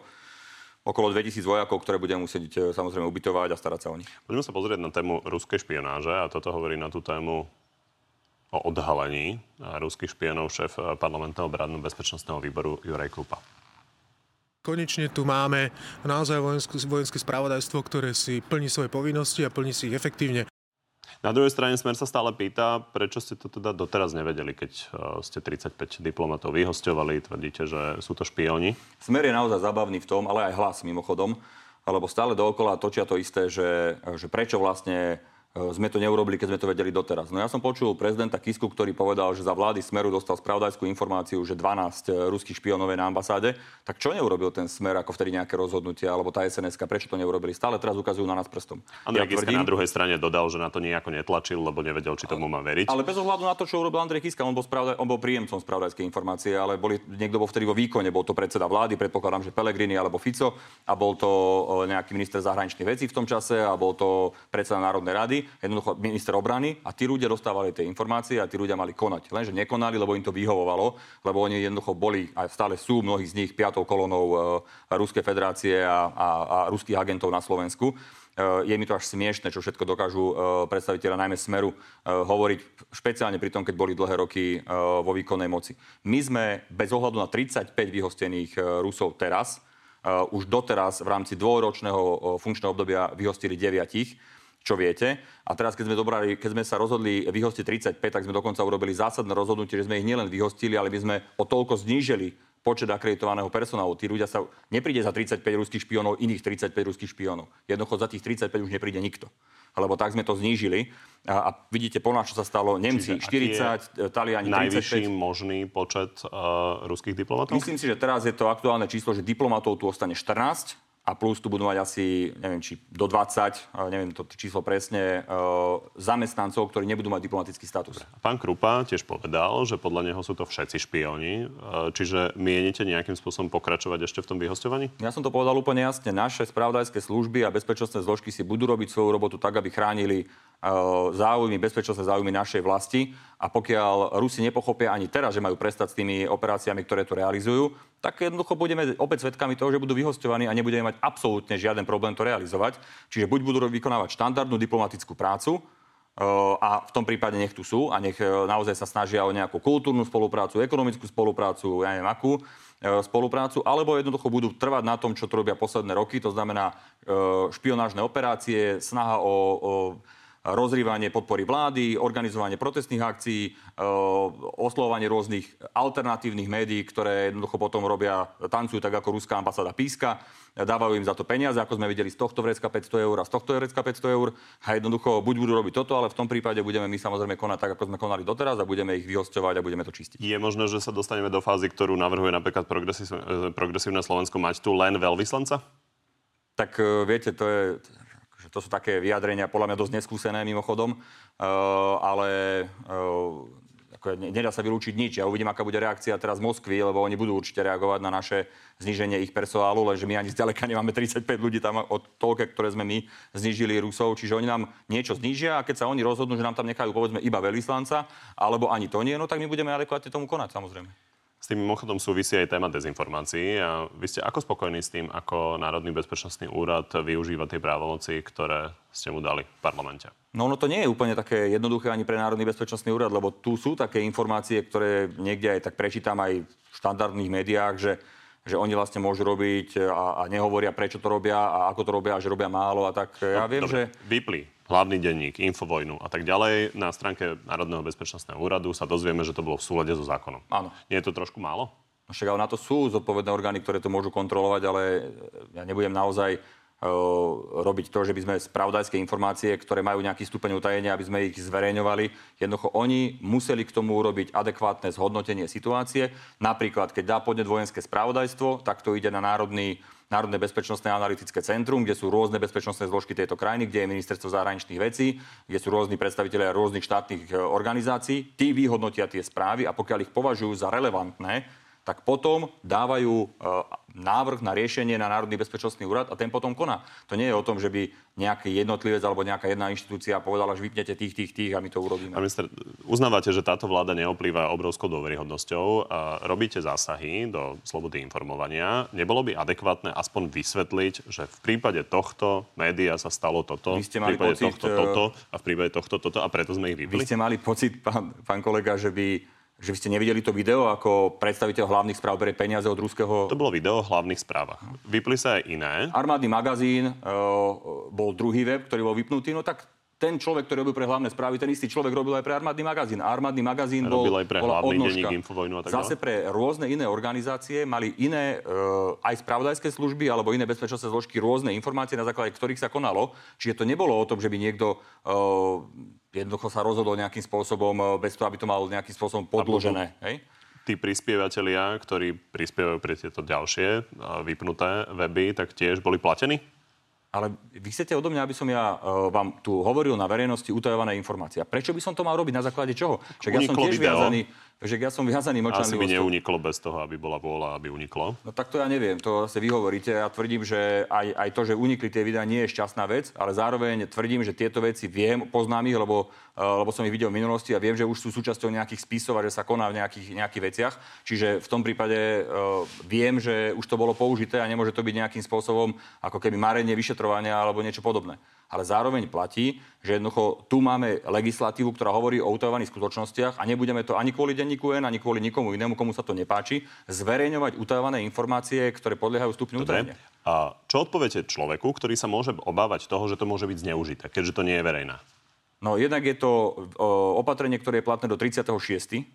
okolo 2000 vojakov, ktoré budeme musieť samozrejme ubytovať a starať sa o nich. Poďme sa pozrieť na tému ruskej špionáže a toto hovorí na tú tému o odhalení ruských špionov šéf parlamentného obradno bezpečnostného výboru Juraj Krupa. Konečne tu máme naozaj vojenské, vojenské spravodajstvo, ktoré si plní svoje povinnosti a plní si ich efektívne. Na druhej strane Smer sa stále pýta, prečo ste to teda doteraz nevedeli, keď e, ste 35 diplomatov vyhosťovali, tvrdíte, že sú to špioni. Smer je naozaj zabavný v tom, ale aj hlas mimochodom, lebo stále dookola točia to isté, že, že prečo vlastne sme to neurobili, keď sme to vedeli doteraz. No ja som počul prezidenta Kisku, ktorý povedal, že za vlády Smeru dostal spravodajskú informáciu, že 12 e, ruských špionov je na ambasáde. Tak čo neurobil ten Smer ako vtedy nejaké rozhodnutia, alebo tá sns prečo to neurobili? Stále teraz ukazujú na nás prstom. Andrej ja Kiska tvrdím, na druhej strane dodal, že na to nejako netlačil, lebo nevedel, či tomu má veriť. Ale bez ohľadu na to, čo urobil Andrej Kiska, on bol, spravodaj, on bol príjemcom spravodajskej informácie, ale boli, niekto bol vtedy vo výkone, bol to predseda vlády, predpokladám, že Pelegrini alebo Fico a bol to e, nejaký minister zahraničných vecí v tom čase a bol to predseda Národnej rady. Jednoducho minister obrany a tí ľudia dostávali tie informácie a tí ľudia mali konať. Lenže nekonali, lebo im to vyhovovalo, lebo oni jednoducho boli a stále sú mnohí z nich piatou kolonou e, Ruskej federácie a, a, a ruských agentov na Slovensku. E, je mi to až smiešne, čo všetko dokážu e, predstaviteľa najmä Smeru hovoriť, špeciálne pri tom, keď boli dlhé roky vo výkonnej moci. My sme bez ohľadu na 35 vyhostených Rusov teraz, už doteraz v rámci dvojročného funkčného obdobia vyhostili deviatich čo viete. A teraz, keď sme, dobrali, keď sme sa rozhodli vyhostiť 35, tak sme dokonca urobili zásadné rozhodnutie, že sme ich nielen vyhostili, ale by sme o toľko znížili počet akreditovaného personálu. Tí ľudia sa... Nepríde za 35 ruských špionov iných 35 ruských špionov. Jednoducho za tých 35 už nepríde nikto. Lebo tak sme to znížili. A, a vidíte po nás, čo sa stalo. Nemci Čiže 40, Taliani 35. Najvyšší možný počet uh, ruských diplomatov? Myslím si, že teraz je to aktuálne číslo, že diplomatov tu ostane 14 a plus tu budú mať asi, neviem, či do 20, neviem to číslo presne, e, zamestnancov, ktorí nebudú mať diplomatický status. Pán Krupa tiež povedal, že podľa neho sú to všetci špioni, e, čiže mienite nejakým spôsobom pokračovať ešte v tom vyhostovaní? Ja som to povedal úplne jasne. Naše spravodajské služby a bezpečnostné zložky si budú robiť svoju robotu tak, aby chránili záujmy, bezpečnostné záujmy našej vlasti a pokiaľ Rusi nepochopia ani teraz, že majú prestať s tými operáciami, ktoré tu realizujú, tak jednoducho budeme opäť svedkami toho, že budú vyhostovaní a nebudeme mať absolútne žiaden problém to realizovať. Čiže buď budú vykonávať štandardnú diplomatickú prácu, eh, a v tom prípade nech tu sú a nech eh, naozaj sa snažia o nejakú kultúrnu spoluprácu, ekonomickú spoluprácu, ja neviem akú eh, spoluprácu, alebo jednoducho budú trvať na tom, čo to robia posledné roky, to znamená špionážne operácie, snaha o, o rozrývanie podpory vlády, organizovanie protestných akcií, e, oslovovanie rôznych alternatívnych médií, ktoré jednoducho potom robia, tancujú tak ako ruská ambasáda píska, dávajú im za to peniaze, ako sme videli z tohto vrecka 500 eur a z tohto vrecka 500 eur. A jednoducho buď budú robiť toto, ale v tom prípade budeme my samozrejme konať tak, ako sme konali doteraz a budeme ich vyhosťovať a budeme to čistiť. Je možné, že sa dostaneme do fázy, ktorú navrhuje napríklad progresívne Slovensko mať tu len veľvyslanca? Tak e, viete, to je to sú také vyjadrenia, podľa mňa dosť neskúsené mimochodom, uh, ale uh, ako nedá sa vylúčiť nič. Ja uvidím, aká bude reakcia teraz Moskvy, lebo oni budú určite reagovať na naše zníženie ich personálu, lenže my ani zďaleka nemáme 35 ľudí tam od toľke, ktoré sme my znížili Rusov. Čiže oni nám niečo znížia a keď sa oni rozhodnú, že nám tam nechajú povedzme iba veľvyslanca, alebo ani to nie, no tak my budeme adekvátne tomu konať samozrejme. S tým mimochodom súvisí aj téma dezinformácií. A vy ste ako spokojní s tým, ako Národný bezpečnostný úrad využíva tie právomoci, ktoré ste mu dali v parlamente? No, no to nie je úplne také jednoduché ani pre Národný bezpečnostný úrad, lebo tu sú také informácie, ktoré niekde aj tak prečítam aj v štandardných médiách, že že oni vlastne môžu robiť a, a nehovoria, prečo to robia a ako to robia, že robia málo a tak. Ja no, viem, dobre. že... Vyplí hlavný denník, Infovojnu a tak ďalej, na stránke Národného bezpečnostného úradu sa dozvieme, že to bolo v súlade so zákonom. Áno. Nie je to trošku málo? No však ale na to sú zodpovedné orgány, ktoré to môžu kontrolovať, ale ja nebudem naozaj robiť to, že by sme spravodajské informácie, ktoré majú nejaký stupeň utajenia, aby sme ich zverejňovali. Jednoducho oni museli k tomu urobiť adekvátne zhodnotenie situácie. Napríklad, keď dá podnet vojenské spravodajstvo, tak to ide na Národný Národné bezpečnostné analytické centrum, kde sú rôzne bezpečnostné zložky tejto krajiny, kde je ministerstvo zahraničných vecí, kde sú rôzni predstavitelia rôznych štátnych e, organizácií. Tí vyhodnotia tie správy a pokiaľ ich považujú za relevantné, tak potom dávajú návrh na riešenie na Národný bezpečnostný úrad a ten potom koná. To nie je o tom, že by nejaký jednotlivec alebo nejaká jedna inštitúcia povedala, že vypnete tých, tých, tých a my to urobíme. Pán minister, uznávate, že táto vláda neoplýva obrovskou dôveryhodnosťou a robíte zásahy do slobody informovania. Nebolo by adekvátne aspoň vysvetliť, že v prípade tohto média sa stalo toto, Vy ste mali v prípade pocit, tohto toto a v prípade tohto toto a preto sme ich vypli? Vy ste mali pocit, pán, pán kolega, že by že by ste nevideli to video, ako predstaviteľ hlavných správ berie peniaze od ruského... To bolo video o hlavných správach. Vypli sa aj iné. Armádny magazín e, bol druhý web, ktorý bol vypnutý, no tak ten človek, ktorý robil pre hlavné správy, ten istý človek robil aj pre armádny magazín. A armádny magazín bol, robil aj pre bola hlavný odnožka. Infovojnu a tak Zase pre rôzne iné organizácie mali iné e, aj spravodajské služby alebo iné bezpečnostné zložky rôzne informácie, na základe ktorých sa konalo. Čiže to nebolo o tom, že by niekto e, jednoducho sa rozhodol nejakým spôsobom e, bez toho, aby to mal nejakým spôsobom podložené. Hej? Tí prispievateľia, ktorí prispievajú pre tieto ďalšie e, vypnuté weby, tak tiež boli platení? Ale vy chcete odo mňa, aby som ja uh, vám tu hovoril na verejnosti utajované informácie. A prečo by som to mal robiť? Na základe čoho? Však ja som tiež video. viazaný, že ja som viazaný Asi by mlčanlivosťou. neuniklo bez toho, aby bola vôľa, aby uniklo. No tak to ja neviem, to zase vy hovoríte. Ja tvrdím, že aj, aj to, že unikli tie videá, nie je šťastná vec, ale zároveň tvrdím, že tieto veci viem, poznám ich, lebo, uh, lebo som ich videl v minulosti a viem, že už sú súčasťou nejakých spisov a že sa koná v nejakých, nejakých veciach. Čiže v tom prípade uh, viem, že už to bolo použité a nemôže to byť nejakým spôsobom ako keby marenie vyšetrovania alebo niečo podobné. Ale zároveň platí, že jednoducho tu máme legislatívu, ktorá hovorí o utajovaných skutočnostiach a nebudeme to ani kvôli denníku N, ani kvôli nikomu inému, komu sa to nepáči, zverejňovať utajované informácie, ktoré podliehajú stupňu utajenia. A čo odpoviete človeku, ktorý sa môže obávať toho, že to môže byť zneužité, keďže to nie je verejná? No jednak je to o, opatrenie, ktoré je platné do 36.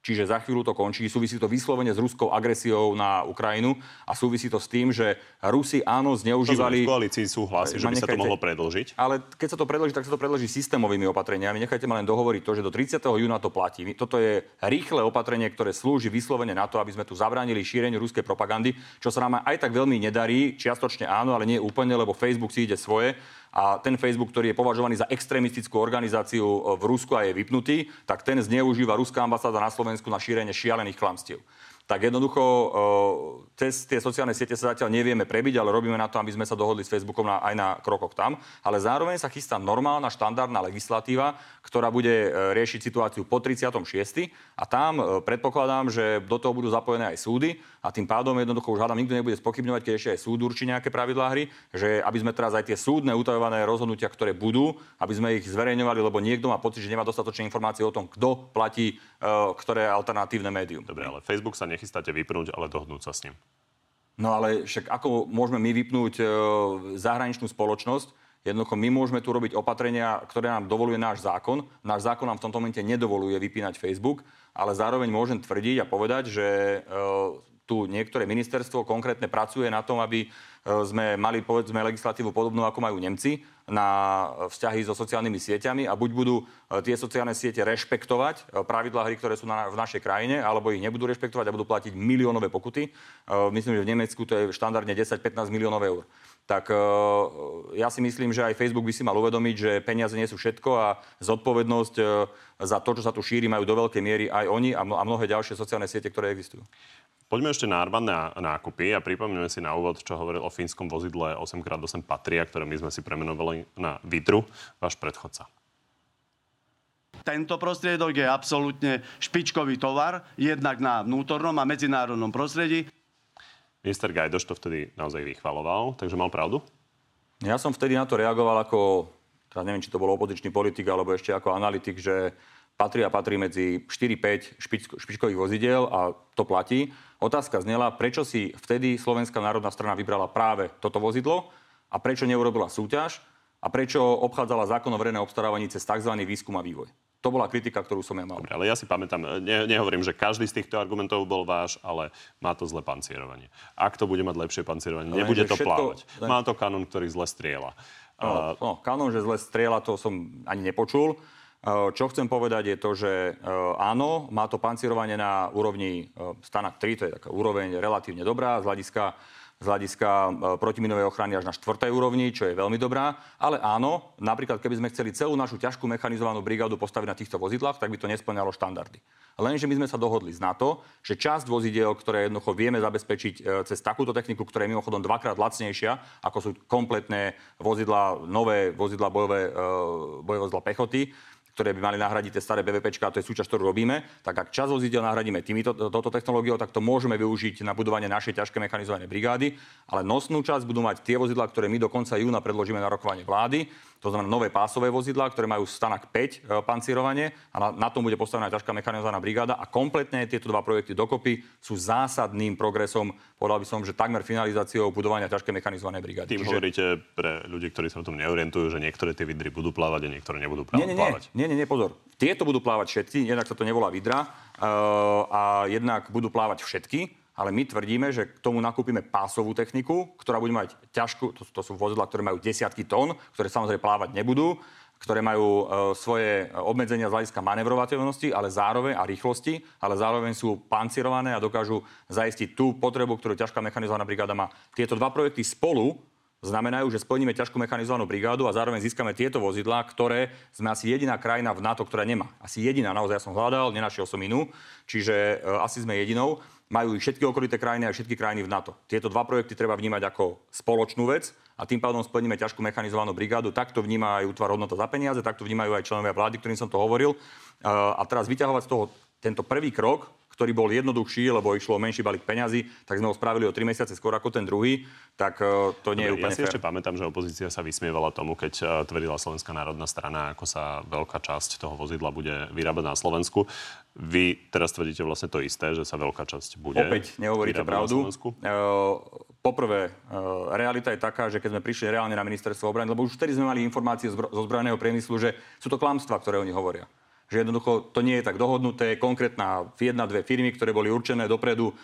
Čiže za chvíľu to končí. Súvisí to vyslovene s ruskou agresiou na Ukrajinu a súvisí to s tým, že Rusi áno zneužívali... V koalícii súhlasí, že by sa to nechajte- mohlo predlžiť. Ale keď sa to predloží, tak sa to predloží systémovými opatreniami. Nechajte ma len dohovoriť to, že do 30. júna to platí. Toto je rýchle opatrenie, ktoré slúži vyslovene na to, aby sme tu zabránili šíreniu ruskej propagandy, čo sa nám aj tak veľmi nedarí. Čiastočne áno, ale nie úplne, lebo Facebook si ide svoje. A ten Facebook, ktorý je považovaný za extrémistickú organizáciu e, v Rusku a je vypnutý, tak ten zneužíva ruská ambasáda na Slovensku na šírenie šialených klamstiev tak jednoducho uh, cez tie sociálne siete sa zatiaľ nevieme prebiť, ale robíme na to, aby sme sa dohodli s Facebookom na, aj na krokoch tam. Ale zároveň sa chystá normálna štandardná legislatíva, ktorá bude uh, riešiť situáciu po 36. A tam predpokladám, že do toho budú zapojené aj súdy a tým pádom jednoducho už hádam nikto nebude spochybňovať, keď ešte aj súd určí nejaké pravidlá hry, že aby sme teraz aj tie súdne utajované rozhodnutia, ktoré budú, aby sme ich zverejňovali, lebo niekto má pocit, že nemá dostatočné informácie o tom, kto platí uh, ktoré alternatívne médium. Dobre, ale Facebook sa nechystáte vypnúť, ale dohodnúť sa s ním. No ale však ako môžeme my vypnúť e, zahraničnú spoločnosť? Jednoducho my môžeme tu robiť opatrenia, ktoré nám dovoluje náš zákon. Náš zákon nám v tomto momente nedovoluje vypínať Facebook, ale zároveň môžem tvrdiť a povedať, že e, tu niektoré ministerstvo konkrétne pracuje na tom, aby e, sme mali povedzme legislatívu podobnú, ako majú Nemci na vzťahy so sociálnymi sieťami a buď budú e, tie sociálne siete rešpektovať e, pravidlá hry, ktoré sú na, v našej krajine, alebo ich nebudú rešpektovať a budú platiť miliónové pokuty. Myslím, že v Nemecku to je štandardne 10-15 miliónov eur. Tak e, ja si myslím, že aj Facebook by si mal uvedomiť, že peniaze nie sú všetko a zodpovednosť e, za to, čo sa tu šíri, majú do veľkej miery aj oni a mno- a mnohé ďalšie sociálne siete, ktoré existujú. Poďme ešte na armádne nákupy a pripomíname si na úvod, čo hovoril o fínskom vozidle 8x8 Patria, ktoré my sme si premenovali na Vitru, váš predchodca. Tento prostriedok je absolútne špičkový tovar, jednak na vnútornom a medzinárodnom prostredí. Minister Gajdoš to vtedy naozaj vychvaloval, takže mal pravdu? Ja som vtedy na to reagoval ako, teraz neviem, či to bol opozičný politik alebo ešte ako analytik, že patrí a patrí medzi 4-5 špičko, špičkových vozidiel a to platí. Otázka znela, prečo si vtedy Slovenská národná strana vybrala práve toto vozidlo a prečo neurobila súťaž a prečo obchádzala zákon o verejné obstarávaní cez tzv. výskum a vývoj. To bola kritika, ktorú som ja mal. Dobre, ale ja si pamätám, ne, nehovorím, že každý z týchto argumentov bol váš, ale má to zlé pancierovanie. Ak to bude mať lepšie pancierovanie, Ale nebude to všetko- plávať. len- Má to kanón, ktorý zle strieľa. No, no, kanon, že zle strieľa, to som ani nepočul. E, Čo chcem povedať je to, že e, áno, má to pancierovanie na úrovni e, Stanak 3, to je taká úroveň relatívne dobrá z hľadiska z hľadiska e, protiminovej ochrany až na štvrtej úrovni, čo je veľmi dobrá. Ale áno, napríklad keby sme chceli celú našu ťažkú mechanizovanú brigádu postaviť na týchto vozidlách, tak by to nesplňalo štandardy. Lenže my sme sa dohodli z NATO, že časť vozidiel, ktoré jednoducho vieme zabezpečiť e, cez takúto techniku, ktorá je mimochodom dvakrát lacnejšia, ako sú kompletné vozidla, nové vozidla bojové, e, bojové vozidla pechoty, ktoré by mali nahradiť tie staré BVP, a to je súčasť, ktorú robíme, tak ak čas vozidel nahradíme týmito, touto technológiou, tak to môžeme využiť na budovanie našej ťažké mechanizované brigády, ale nosnú časť budú mať tie vozidlá, ktoré my do konca júna predložíme na rokovanie vlády to znamená nové pásové vozidlá, ktoré majú stanak 5 e, pancírovanie a na, na tom bude postavená ťažká mechanizovaná brigáda a kompletne tieto dva projekty dokopy sú zásadným progresom, povedal by som, že takmer finalizáciou budovania ťažkej mechanizovanej brigády. Tým Čiže... hovoríte pre ľudí, ktorí sa o tom neorientujú, že niektoré tie vidry budú plávať a niektoré nebudú plávať. Nie, nie, nie, nie, nie, nie, pozor. Tieto budú plávať všetci, jednak sa to nevolá vidra, uh, a jednak budú plávať všetky ale my tvrdíme, že k tomu nakúpime pásovú techniku, ktorá bude mať ťažkú, to, to sú vozidla, ktoré majú desiatky tón, ktoré samozrejme plávať nebudú, ktoré majú e, svoje obmedzenia z hľadiska manevrovateľnosti, ale zároveň a rýchlosti, ale zároveň sú pancirované a dokážu zaistiť tú potrebu, ktorú ťažká mechanizovaná brigáda má. Tieto dva projekty spolu znamenajú, že splníme ťažkú mechanizovanú brigádu a zároveň získame tieto vozidlá, ktoré sme asi jediná krajina v NATO, ktorá nemá. Asi jediná, naozaj ja som hľadal, nenašiel som inú, čiže e, asi sme jedinou majú všetky okolité krajiny a všetky krajiny v NATO. Tieto dva projekty treba vnímať ako spoločnú vec a tým pádom splníme ťažkú mechanizovanú brigádu. Takto vníma aj útvar hodnota za peniaze, takto vnímajú aj členovia vlády, ktorým som to hovoril. A teraz vyťahovať z toho tento prvý krok, ktorý bol jednoduchší, lebo išlo o menší balík peňazí, tak sme ho spravili o 3 mesiace skôr ako ten druhý, tak e, to nie Dobre, je úplne Ja si fér. ešte pamätám, že opozícia sa vysmievala tomu, keď e, tvrdila Slovenská národná strana, ako sa veľká časť toho vozidla bude vyrábať na Slovensku. Vy teraz tvrdíte vlastne to isté, že sa veľká časť bude Opäť nehovoríte pravdu. Uh, poprvé, uh, realita je taká, že keď sme prišli reálne na ministerstvo obrany, lebo už vtedy sme mali informácie zo zbrojeného priemyslu, že sú to klamstvá, ktoré oni hovoria že jednoducho to nie je tak dohodnuté. Konkrétna jedna, dve firmy, ktoré boli určené dopredu e,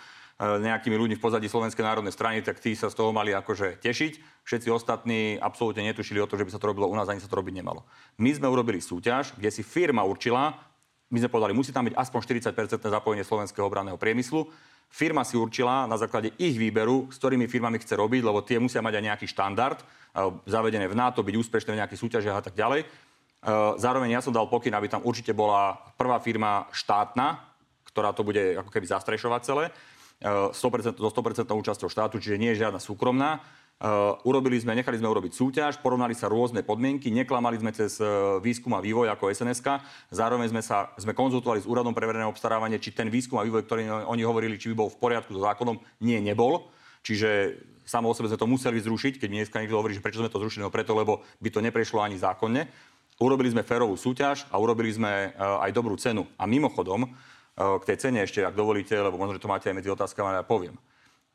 nejakými ľuďmi v pozadí Slovenskej národnej strany, tak tí sa z toho mali akože tešiť. Všetci ostatní absolútne netušili o to, že by sa to robilo u nás, ani sa to robiť nemalo. My sme urobili súťaž, kde si firma určila, my sme povedali, musí tam byť aspoň 40% zapojenie slovenského obranného priemyslu. Firma si určila na základe ich výberu, s ktorými firmami chce robiť, lebo tie musia mať aj nejaký štandard, e, zavedené v NATO, byť úspešné v nejakých súťažiach a tak ďalej. Eh, zároveň ja som dal pokyn, aby tam určite bola prvá firma štátna, ktorá to bude ako keby zastrešovať celé, 100%, eh, so 100% účasťou štátu, čiže nie je žiadna súkromná. Uh, urobili sme, nechali sme urobiť súťaž, porovnali sa rôzne podmienky, neklamali sme cez výskum a vývoj ako SNSK, zároveň sme sa sme konzultovali s úradom pre verejné obstarávanie, či ten výskum a vývoj, ktorý oni hovorili, či by bol v poriadku so zákonom, nie, nebol. Čiže samo o sebe sme to museli zrušiť, keď dneska niekto hovorí, že prečo sme to zrušili, no preto, lebo by to neprešlo ani zákonne. Urobili sme férovú súťaž a urobili sme e, aj dobrú cenu. A mimochodom, e, k tej cene ešte, ak dovolíte, lebo možno, že to máte aj medzi otázkami, ja poviem.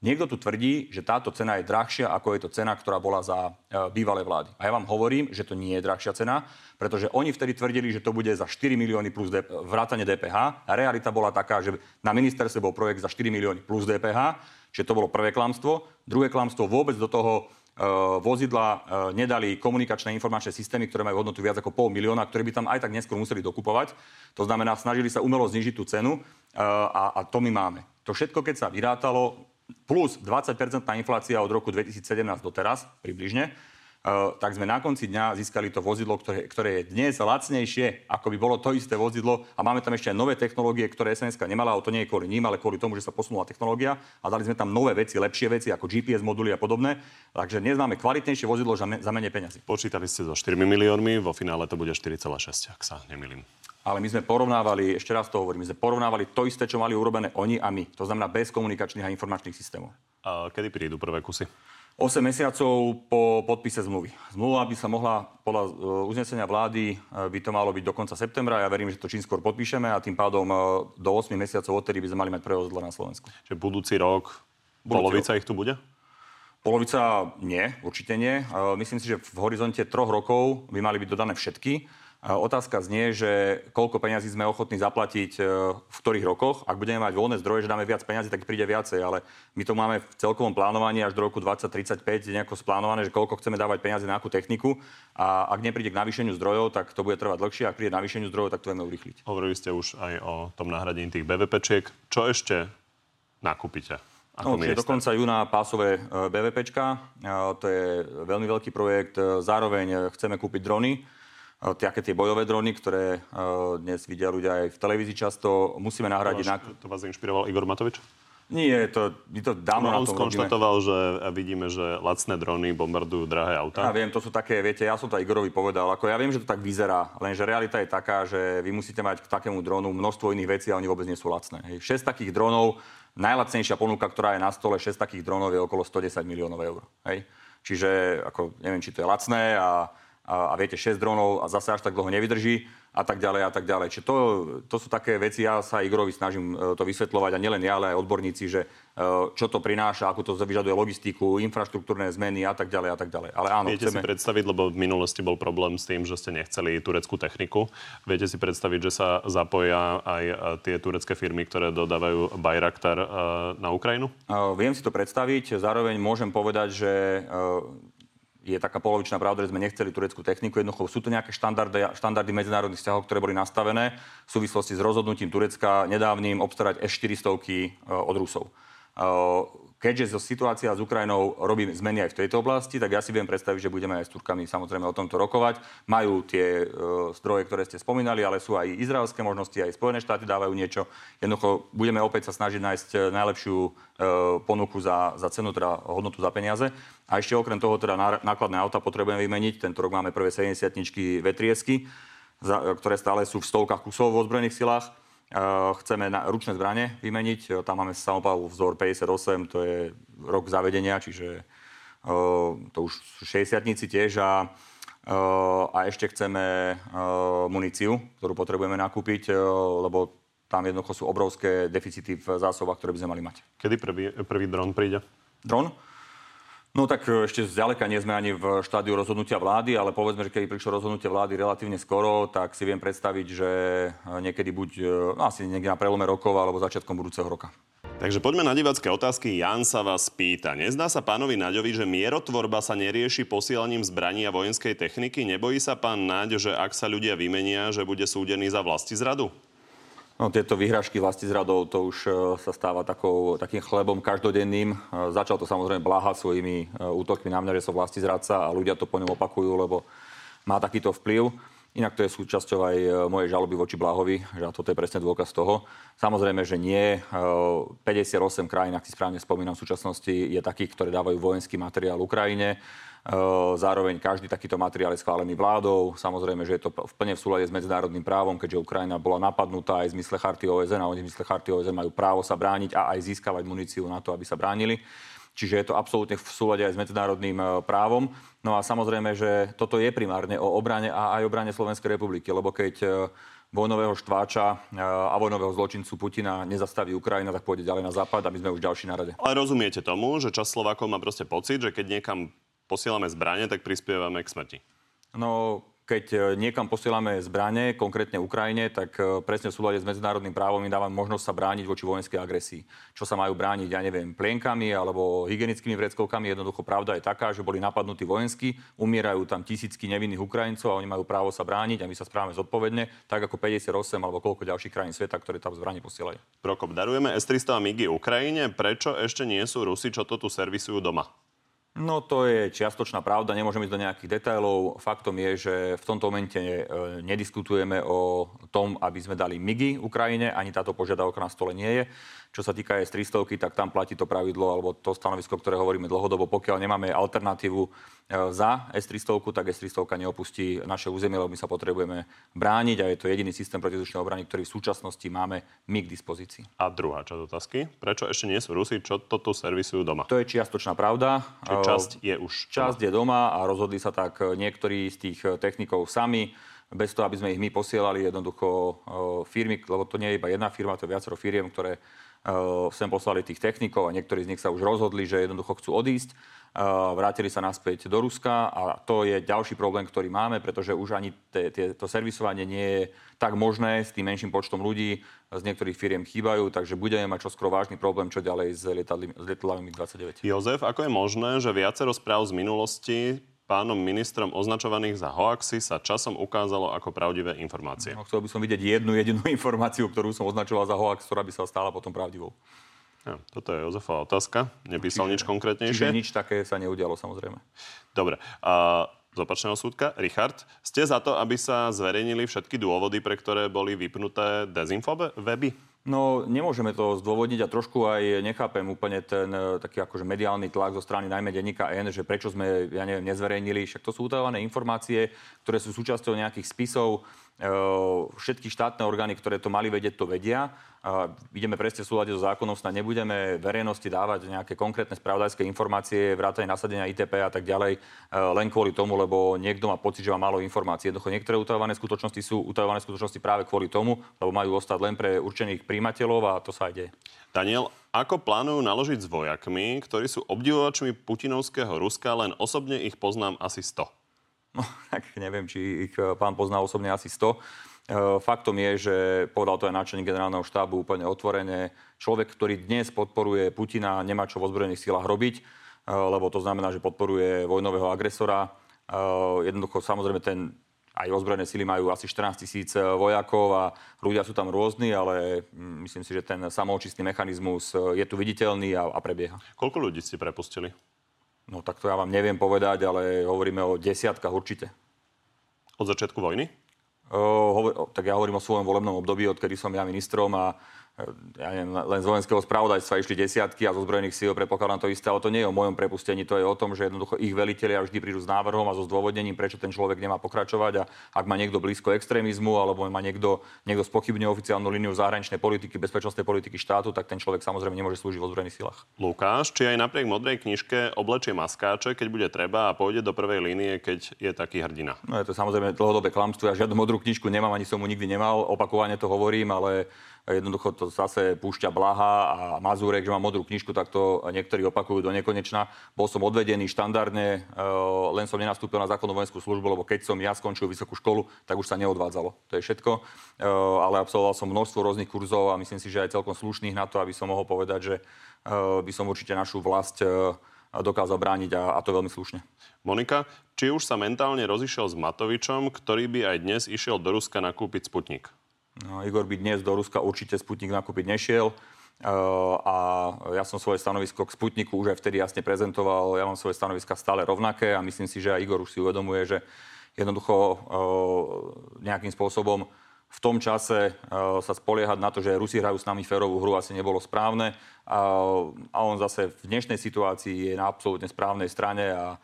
Niekto tu tvrdí, že táto cena je drahšia, ako je to cena, ktorá bola za e, bývalé vlády. A ja vám hovorím, že to nie je drahšia cena, pretože oni vtedy tvrdili, že to bude za 4 milióny plus D- vrátane DPH. A realita bola taká, že na ministerstve bol projekt za 4 milióny plus DPH, že to bolo prvé klamstvo. Druhé klamstvo vôbec do toho vozidla e, nedali komunikačné informačné systémy, ktoré majú hodnotu viac ako pol milióna, ktoré by tam aj tak neskôr museli dokupovať. To znamená, snažili sa umelo znižiť tú cenu e, a, a to my máme. To všetko, keď sa vyrátalo, plus 20% inflácia od roku 2017 do teraz, približne, tak sme na konci dňa získali to vozidlo, ktoré, ktoré je dnes lacnejšie, ako by bolo to isté vozidlo a máme tam ešte aj nové technológie, ktoré SNSK nemala, ale to nie je kvôli ním, ale kvôli tomu, že sa posunula technológia a dali sme tam nové veci, lepšie veci ako GPS moduly a podobné. Takže dnes máme kvalitnejšie vozidlo za, za menej peniazy. Počítali ste so 4 miliónmi, vo finále to bude 4,6, ak sa nemýlim. Ale my sme porovnávali, ešte raz to hovorím, my sme porovnávali to isté, čo mali urobené oni a my. To znamená bez komunikačných a informačných systémov. A kedy prídu prvé kusy? 8 mesiacov po podpise zmluvy. Zmluva by sa mohla, podľa e, uznesenia vlády, e, by to malo byť do konca septembra. Ja verím, že to čím skôr podpíšeme a tým pádom e, do 8 mesiacov odtedy by sme mali mať prevozidla na Slovensku. Čiže budúci rok, budúci polovica rok. ich tu bude? Polovica nie, určite nie. Myslím si, že v horizonte troch rokov by mali byť dodané všetky. Otázka znie, že koľko peňazí sme ochotní zaplatiť e, v ktorých rokoch. Ak budeme mať voľné zdroje, že dáme viac peňazí, tak príde viacej, ale my to máme v celkovom plánovaní až do roku 2035 nejako splánované, že koľko chceme dávať peniaze na akú techniku a ak nepríde k navýšeniu zdrojov, tak to bude trvať dlhšie, ak príde k navýšeniu zdrojov, tak to vieme urychliť. Hovorili ste už aj o tom nahradení tých BVPčiek. Čo ešte nakúpite? No, čiže do konca júna pásové BVPčka. To je veľmi veľký projekt. Zároveň chceme kúpiť drony také tie bojové drony, ktoré dnes vidia ľudia aj v televízii často. Musíme nahradiť... To, vás, to vás inšpiroval Igor Matovič? Nie, to, my to dávno no, on skonštatoval, že vidíme, že lacné drony bombardujú drahé autá. Ja viem, to sú také, viete, ja som to Igorovi povedal, ako ja viem, že to tak vyzerá, lenže realita je taká, že vy musíte mať k takému dronu množstvo iných vecí a oni vôbec nie sú lacné. Hej. 6 takých dronov, najlacnejšia ponuka, ktorá je na stole, 6 takých dronov je okolo 110 miliónov eur. Hej. Čiže, ako, neviem, či to je lacné a a, a viete, 6 dronov a zase až tak dlho nevydrží a tak ďalej a tak ďalej. Čiže to, to sú také veci, ja sa Igorovi snažím e, to vysvetľovať a nielen ja, ale aj odborníci, že e, čo to prináša, ako to vyžaduje logistiku, infraštruktúrne zmeny a tak ďalej a tak ďalej. Ale áno, Viete chceme... si predstaviť, lebo v minulosti bol problém s tým, že ste nechceli tureckú techniku. Viete si predstaviť, že sa zapoja aj e, tie turecké firmy, ktoré dodávajú Bayraktar na Ukrajinu? Viem si to predstaviť. Zároveň môžem povedať, že je taká polovičná pravda, že sme nechceli tureckú techniku. Jednoducho sú to nejaké štandardy, štandardy medzinárodných vzťahov, ktoré boli nastavené v súvislosti s rozhodnutím Turecka nedávnym obstarať S-400 e, od Rusov. Keďže situácia s Ukrajinou robí zmeny aj v tejto oblasti, tak ja si viem predstaviť, že budeme aj s Turkami samozrejme o tomto rokovať. Majú tie e, zdroje, ktoré ste spomínali, ale sú aj izraelské možnosti, aj Spojené štáty dávajú niečo. Jednoducho budeme opäť sa snažiť nájsť e, najlepšiu e, ponuku za, za cenu, teda hodnotu za peniaze. A ešte okrem toho teda nákladné auta potrebujeme vymeniť. Tento rok máme prvé 70 vetriesky, ktoré stále sú v stovkách kusov v ozbrojených silách. Eh, chceme na ručné zbranie vymeniť. Eh, tam máme samopalu vzor 58, to je rok zavedenia, čiže eh, to už sú 60 tiež a, a ešte chceme muníciu, ktorú potrebujeme nakúpiť, lebo tam jednoducho sú obrovské deficity v zásobách, ktoré by sme mali mať. Kedy prvý, prvý dron príde? Dron? No tak e, ešte zďaleka nie sme ani v štádiu rozhodnutia vlády, ale povedzme, že keď prišlo rozhodnutie vlády relatívne skoro, tak si viem predstaviť, že e, niekedy buď, e, no asi niekde na prelome rokov alebo začiatkom budúceho roka. Takže poďme na divácké otázky. Jan sa vás pýta. Nezdá sa pánovi Naďovi, že mierotvorba sa nerieši posielaním zbraní a vojenskej techniky? Nebojí sa pán Naď, že ak sa ľudia vymenia, že bude súdený za vlasti zradu? No, tieto vyhrážky vlasti zradov, to už e, sa stáva takou, takým chlebom každodenným. E, začal to samozrejme bláhať svojimi e, útokmi na mňa, že som vlasti zradca a ľudia to po ňom opakujú, lebo má takýto vplyv. Inak to je súčasťou aj mojej žaloby voči Blahovi, že toto je presne dôkaz toho. Samozrejme, že nie. 58 krajín, ak si správne spomínam, v súčasnosti je takých, ktoré dávajú vojenský materiál Ukrajine. Zároveň každý takýto materiál je schválený vládou. Samozrejme, že je to v plne v súlade s medzinárodným právom, keďže Ukrajina bola napadnutá aj v zmysle charty OSN a oni v zmysle charty OSN majú právo sa brániť a aj získavať muníciu na to, aby sa bránili. Čiže je to absolútne v súlade aj s medzinárodným e, právom. No a samozrejme, že toto je primárne o obrane a aj obrane Slovenskej republiky, lebo keď e, vojnového štváča e, a vojnového zločincu Putina nezastaví Ukrajina, tak pôjde ďalej na západ, aby sme už ďalší na rade. Ale rozumiete tomu, že čas Slovákov má proste pocit, že keď niekam posielame zbranie, tak prispievame k smrti. No, keď e, niekam posielame zbranie, konkrétne Ukrajine, tak e, presne v súlade s medzinárodným právom im dávam možnosť sa brániť voči vojenskej agresii. Čo sa majú brániť, ja neviem, plienkami alebo hygienickými vreckovkami. Jednoducho pravda je taká, že boli napadnutí vojensky, umierajú tam tisícky nevinných Ukrajincov a oni majú právo sa brániť a my sa správame zodpovedne, tak ako 58 alebo koľko ďalších krajín sveta, ktoré tam zbranie posielajú. Prokop, darujeme S-300 a MIGI Ukrajine. Prečo ešte nie sú Rusi, čo to tu servisujú doma? No to je čiastočná pravda, nemôžem ísť do nejakých detailov. Faktom je, že v tomto momente e, nediskutujeme o tom, aby sme dali MIGI Ukrajine, ani táto požiadavka na stole nie je. Čo sa týka S-300, tak tam platí to pravidlo alebo to stanovisko, ktoré hovoríme dlhodobo. Pokiaľ nemáme alternatívu e, za S-300, tak S-300 neopustí naše územie, lebo my sa potrebujeme brániť a je to jediný systém protizdušnej obrany, ktorý v súčasnosti máme my k dispozícii. A druhá časť otázky. Prečo ešte nie sú Rusi? Čo toto servisujú doma? To je čiastočná pravda. Čiže časť je už Časť doma. je doma a rozhodli sa tak niektorí z tých technikov sami bez toho, aby sme ich my posielali jednoducho firmy, lebo to nie je iba jedna firma, to je viacero firiem, ktoré sem poslali tých technikov a niektorí z nich sa už rozhodli, že jednoducho chcú odísť. Eh, vrátili sa naspäť do Ruska a to je ďalší problém, ktorý máme, pretože už ani te, te, to servisovanie nie je tak možné s tým menším počtom ľudí. Z niektorých firiem chýbajú, takže budeme mať čoskoro vážny problém, čo ďalej s lietadlami 29. Jozef, ako je možné, že viacero správ z minulosti pánom ministrom označovaných za hoaxy sa časom ukázalo ako pravdivé informácie. No, chcel by som vidieť jednu jedinú [laughs] informáciu, ktorú som označoval za hoax, ktorá by sa stala potom pravdivou. Ja, toto je Jozefová otázka. Nepísal Čiže- nič konkrétnejšie. Čiže nič také sa neudialo, samozrejme. Dobre. A z opačného súdka, Richard, ste za to, aby sa zverejnili všetky dôvody, pre ktoré boli vypnuté dezinfo weby? No, nemôžeme to zdôvodniť a trošku aj nechápem úplne ten e, taký akože mediálny tlak zo strany najmä denníka N, že prečo sme, ja neviem, nezverejnili. Však to sú utajované informácie, ktoré sú súčasťou nejakých spisov. Všetky štátne orgány, ktoré to mali vedieť, to vedia. Ideme presne v súlade so zákonom, snad nebudeme verejnosti dávať nejaké konkrétne spravodajské informácie, vrátane nasadenia ITP a tak ďalej, len kvôli tomu, lebo niekto má pocit, že má málo informácií. Jednoducho niektoré utajované skutočnosti sú utajované skutočnosti práve kvôli tomu, lebo majú ostať len pre určených príjimateľov a to sa aj deje. Daniel, ako plánujú naložiť s vojakmi, ktorí sú obdivovačmi putinovského Ruska, len osobne ich poznám asi 100? No, [laughs] tak neviem, či ich e, pán pozná osobne asi 100. E, Faktom je, že povedal to aj náčelník generálneho štábu úplne otvorene. Človek, ktorý dnes podporuje Putina, nemá čo v ozbrojených silách robiť, e, lebo to znamená, že podporuje vojnového agresora. Jednoducho, samozrejme, ten aj ozbrojené sily majú asi 14 tisíc vojakov a ľudia sú tam rôzni, ale mm, myslím si, že ten samoočistný mechanizmus je tu viditeľný a, a prebieha. Koľko ľudí ste prepustili? No tak to ja vám neviem povedať, ale hovoríme o desiatkách určite. Od začiatku vojny? O, hovor, o, tak ja hovorím o svojom volebnom období, odkedy som ja ministrom a ja neviem, len z vojenského spravodajstva išli desiatky a zo zbrojených síl predpokladám to isté, ale to nie je o mojom prepustení, to je o tom, že jednoducho ich velitelia vždy prídu s návrhom a so zdôvodnením, prečo ten človek nemá pokračovať a ak má niekto blízko extrémizmu alebo má niekto, niekto spochybňuje oficiálnu líniu zahraničnej politiky, bezpečnostnej politiky štátu, tak ten človek samozrejme nemôže slúžiť vo zbrojených silách. Lukáš, či aj napriek modrej knižke oblečie maskáče, keď bude treba a pôjde do prvej línie, keď je taký hrdina? No je to samozrejme dlhodobé klamstvo. Ja žiadnu modrú knižku nemám, ani som mu nikdy nemal. Opakovane to hovorím, ale jednoducho to zase púšťa Blaha a Mazurek, že mám modrú knižku, tak to niektorí opakujú do nekonečna. Bol som odvedený štandardne, e, len som nenastúpil na základnú vojenskú službu, lebo keď som ja skončil vysokú školu, tak už sa neodvádzalo. To je všetko. E, Ale absolvoval som množstvo rôznych kurzov a myslím si, že aj celkom slušných na to, aby som mohol povedať, že e, by som určite našu vlast dokázal brániť a to veľmi slušne. Monika, či už sa mentálne rozišiel s Matovičom, ktorý by aj dnes išiel do Ruska nakúpiť Sputnik? No, Igor by dnes do Ruska určite Sputnik nakúpiť nešiel. Uh, a ja som svoje stanovisko k Sputniku už aj vtedy jasne prezentoval. Ja mám svoje stanoviska stále rovnaké a myslím si, že aj Igor už si uvedomuje, že jednoducho uh, nejakým spôsobom v tom čase uh, sa spoliehať na to, že Rusi hrajú s nami férovú hru, asi nebolo správne. A, on zase v dnešnej situácii je na absolútne správnej strane a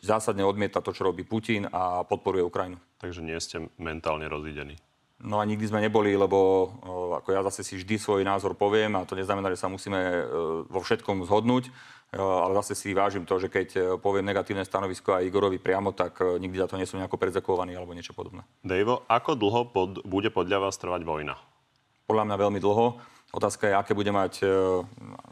zásadne odmieta to, čo robí Putin a podporuje Ukrajinu. Takže nie ste mentálne rozídení. No a nikdy sme neboli, lebo ako ja zase si vždy svoj názor poviem a to neznamená, že sa musíme e, vo všetkom zhodnúť, e, ale zase si vážim to, že keď e, poviem negatívne stanovisko aj Igorovi priamo, tak nikdy za to nie som nejako predzakovaný alebo niečo podobné. Dejvo, ako dlho pod, bude podľa vás trvať vojna? Podľa mňa veľmi dlho. Otázka je, aké bude mať,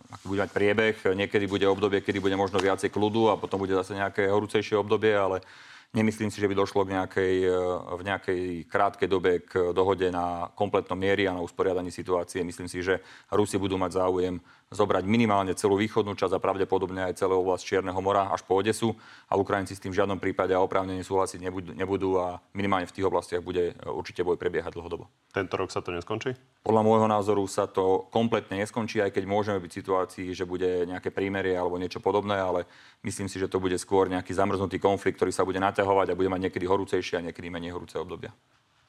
aký bude mať priebeh. Niekedy bude obdobie, kedy bude možno viacej kľudu a potom bude zase nejaké horúcejšie obdobie, ale Nemyslím si, že by došlo k nejakej, e, v nejakej krátkej dobe k dohode na kompletnom miery a na usporiadaní situácie. Myslím si, že Rusi budú mať záujem zobrať minimálne celú východnú časť a pravdepodobne aj celú oblasť Čierneho mora až po Odesu a Ukrajinci s tým v žiadnom prípade a oprávnene súhlasiť nebudú, nebudú a minimálne v tých oblastiach bude určite boj prebiehať dlhodobo. Tento rok sa to neskončí? Podľa môjho názoru sa to kompletne neskončí, aj keď môžeme byť v situácii, že bude nejaké prímerie alebo niečo podobné, ale myslím si, že to bude skôr nejaký zamrznutý konflikt, ktorý sa bude naťahovať a bude mať niekedy horúcejšie a niekedy menej horúce obdobia.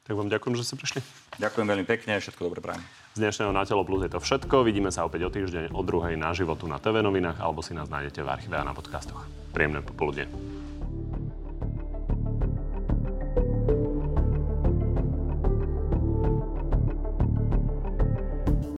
Tak vám ďakujem, že ste prišli. Ďakujem veľmi pekne, všetko dobre prajem. Z dnešného Na telo plus je to všetko. Vidíme sa opäť o týždeň o druhej na životu na TV novinách alebo si nás nájdete v archíve a na podcastoch. Príjemné popoludne.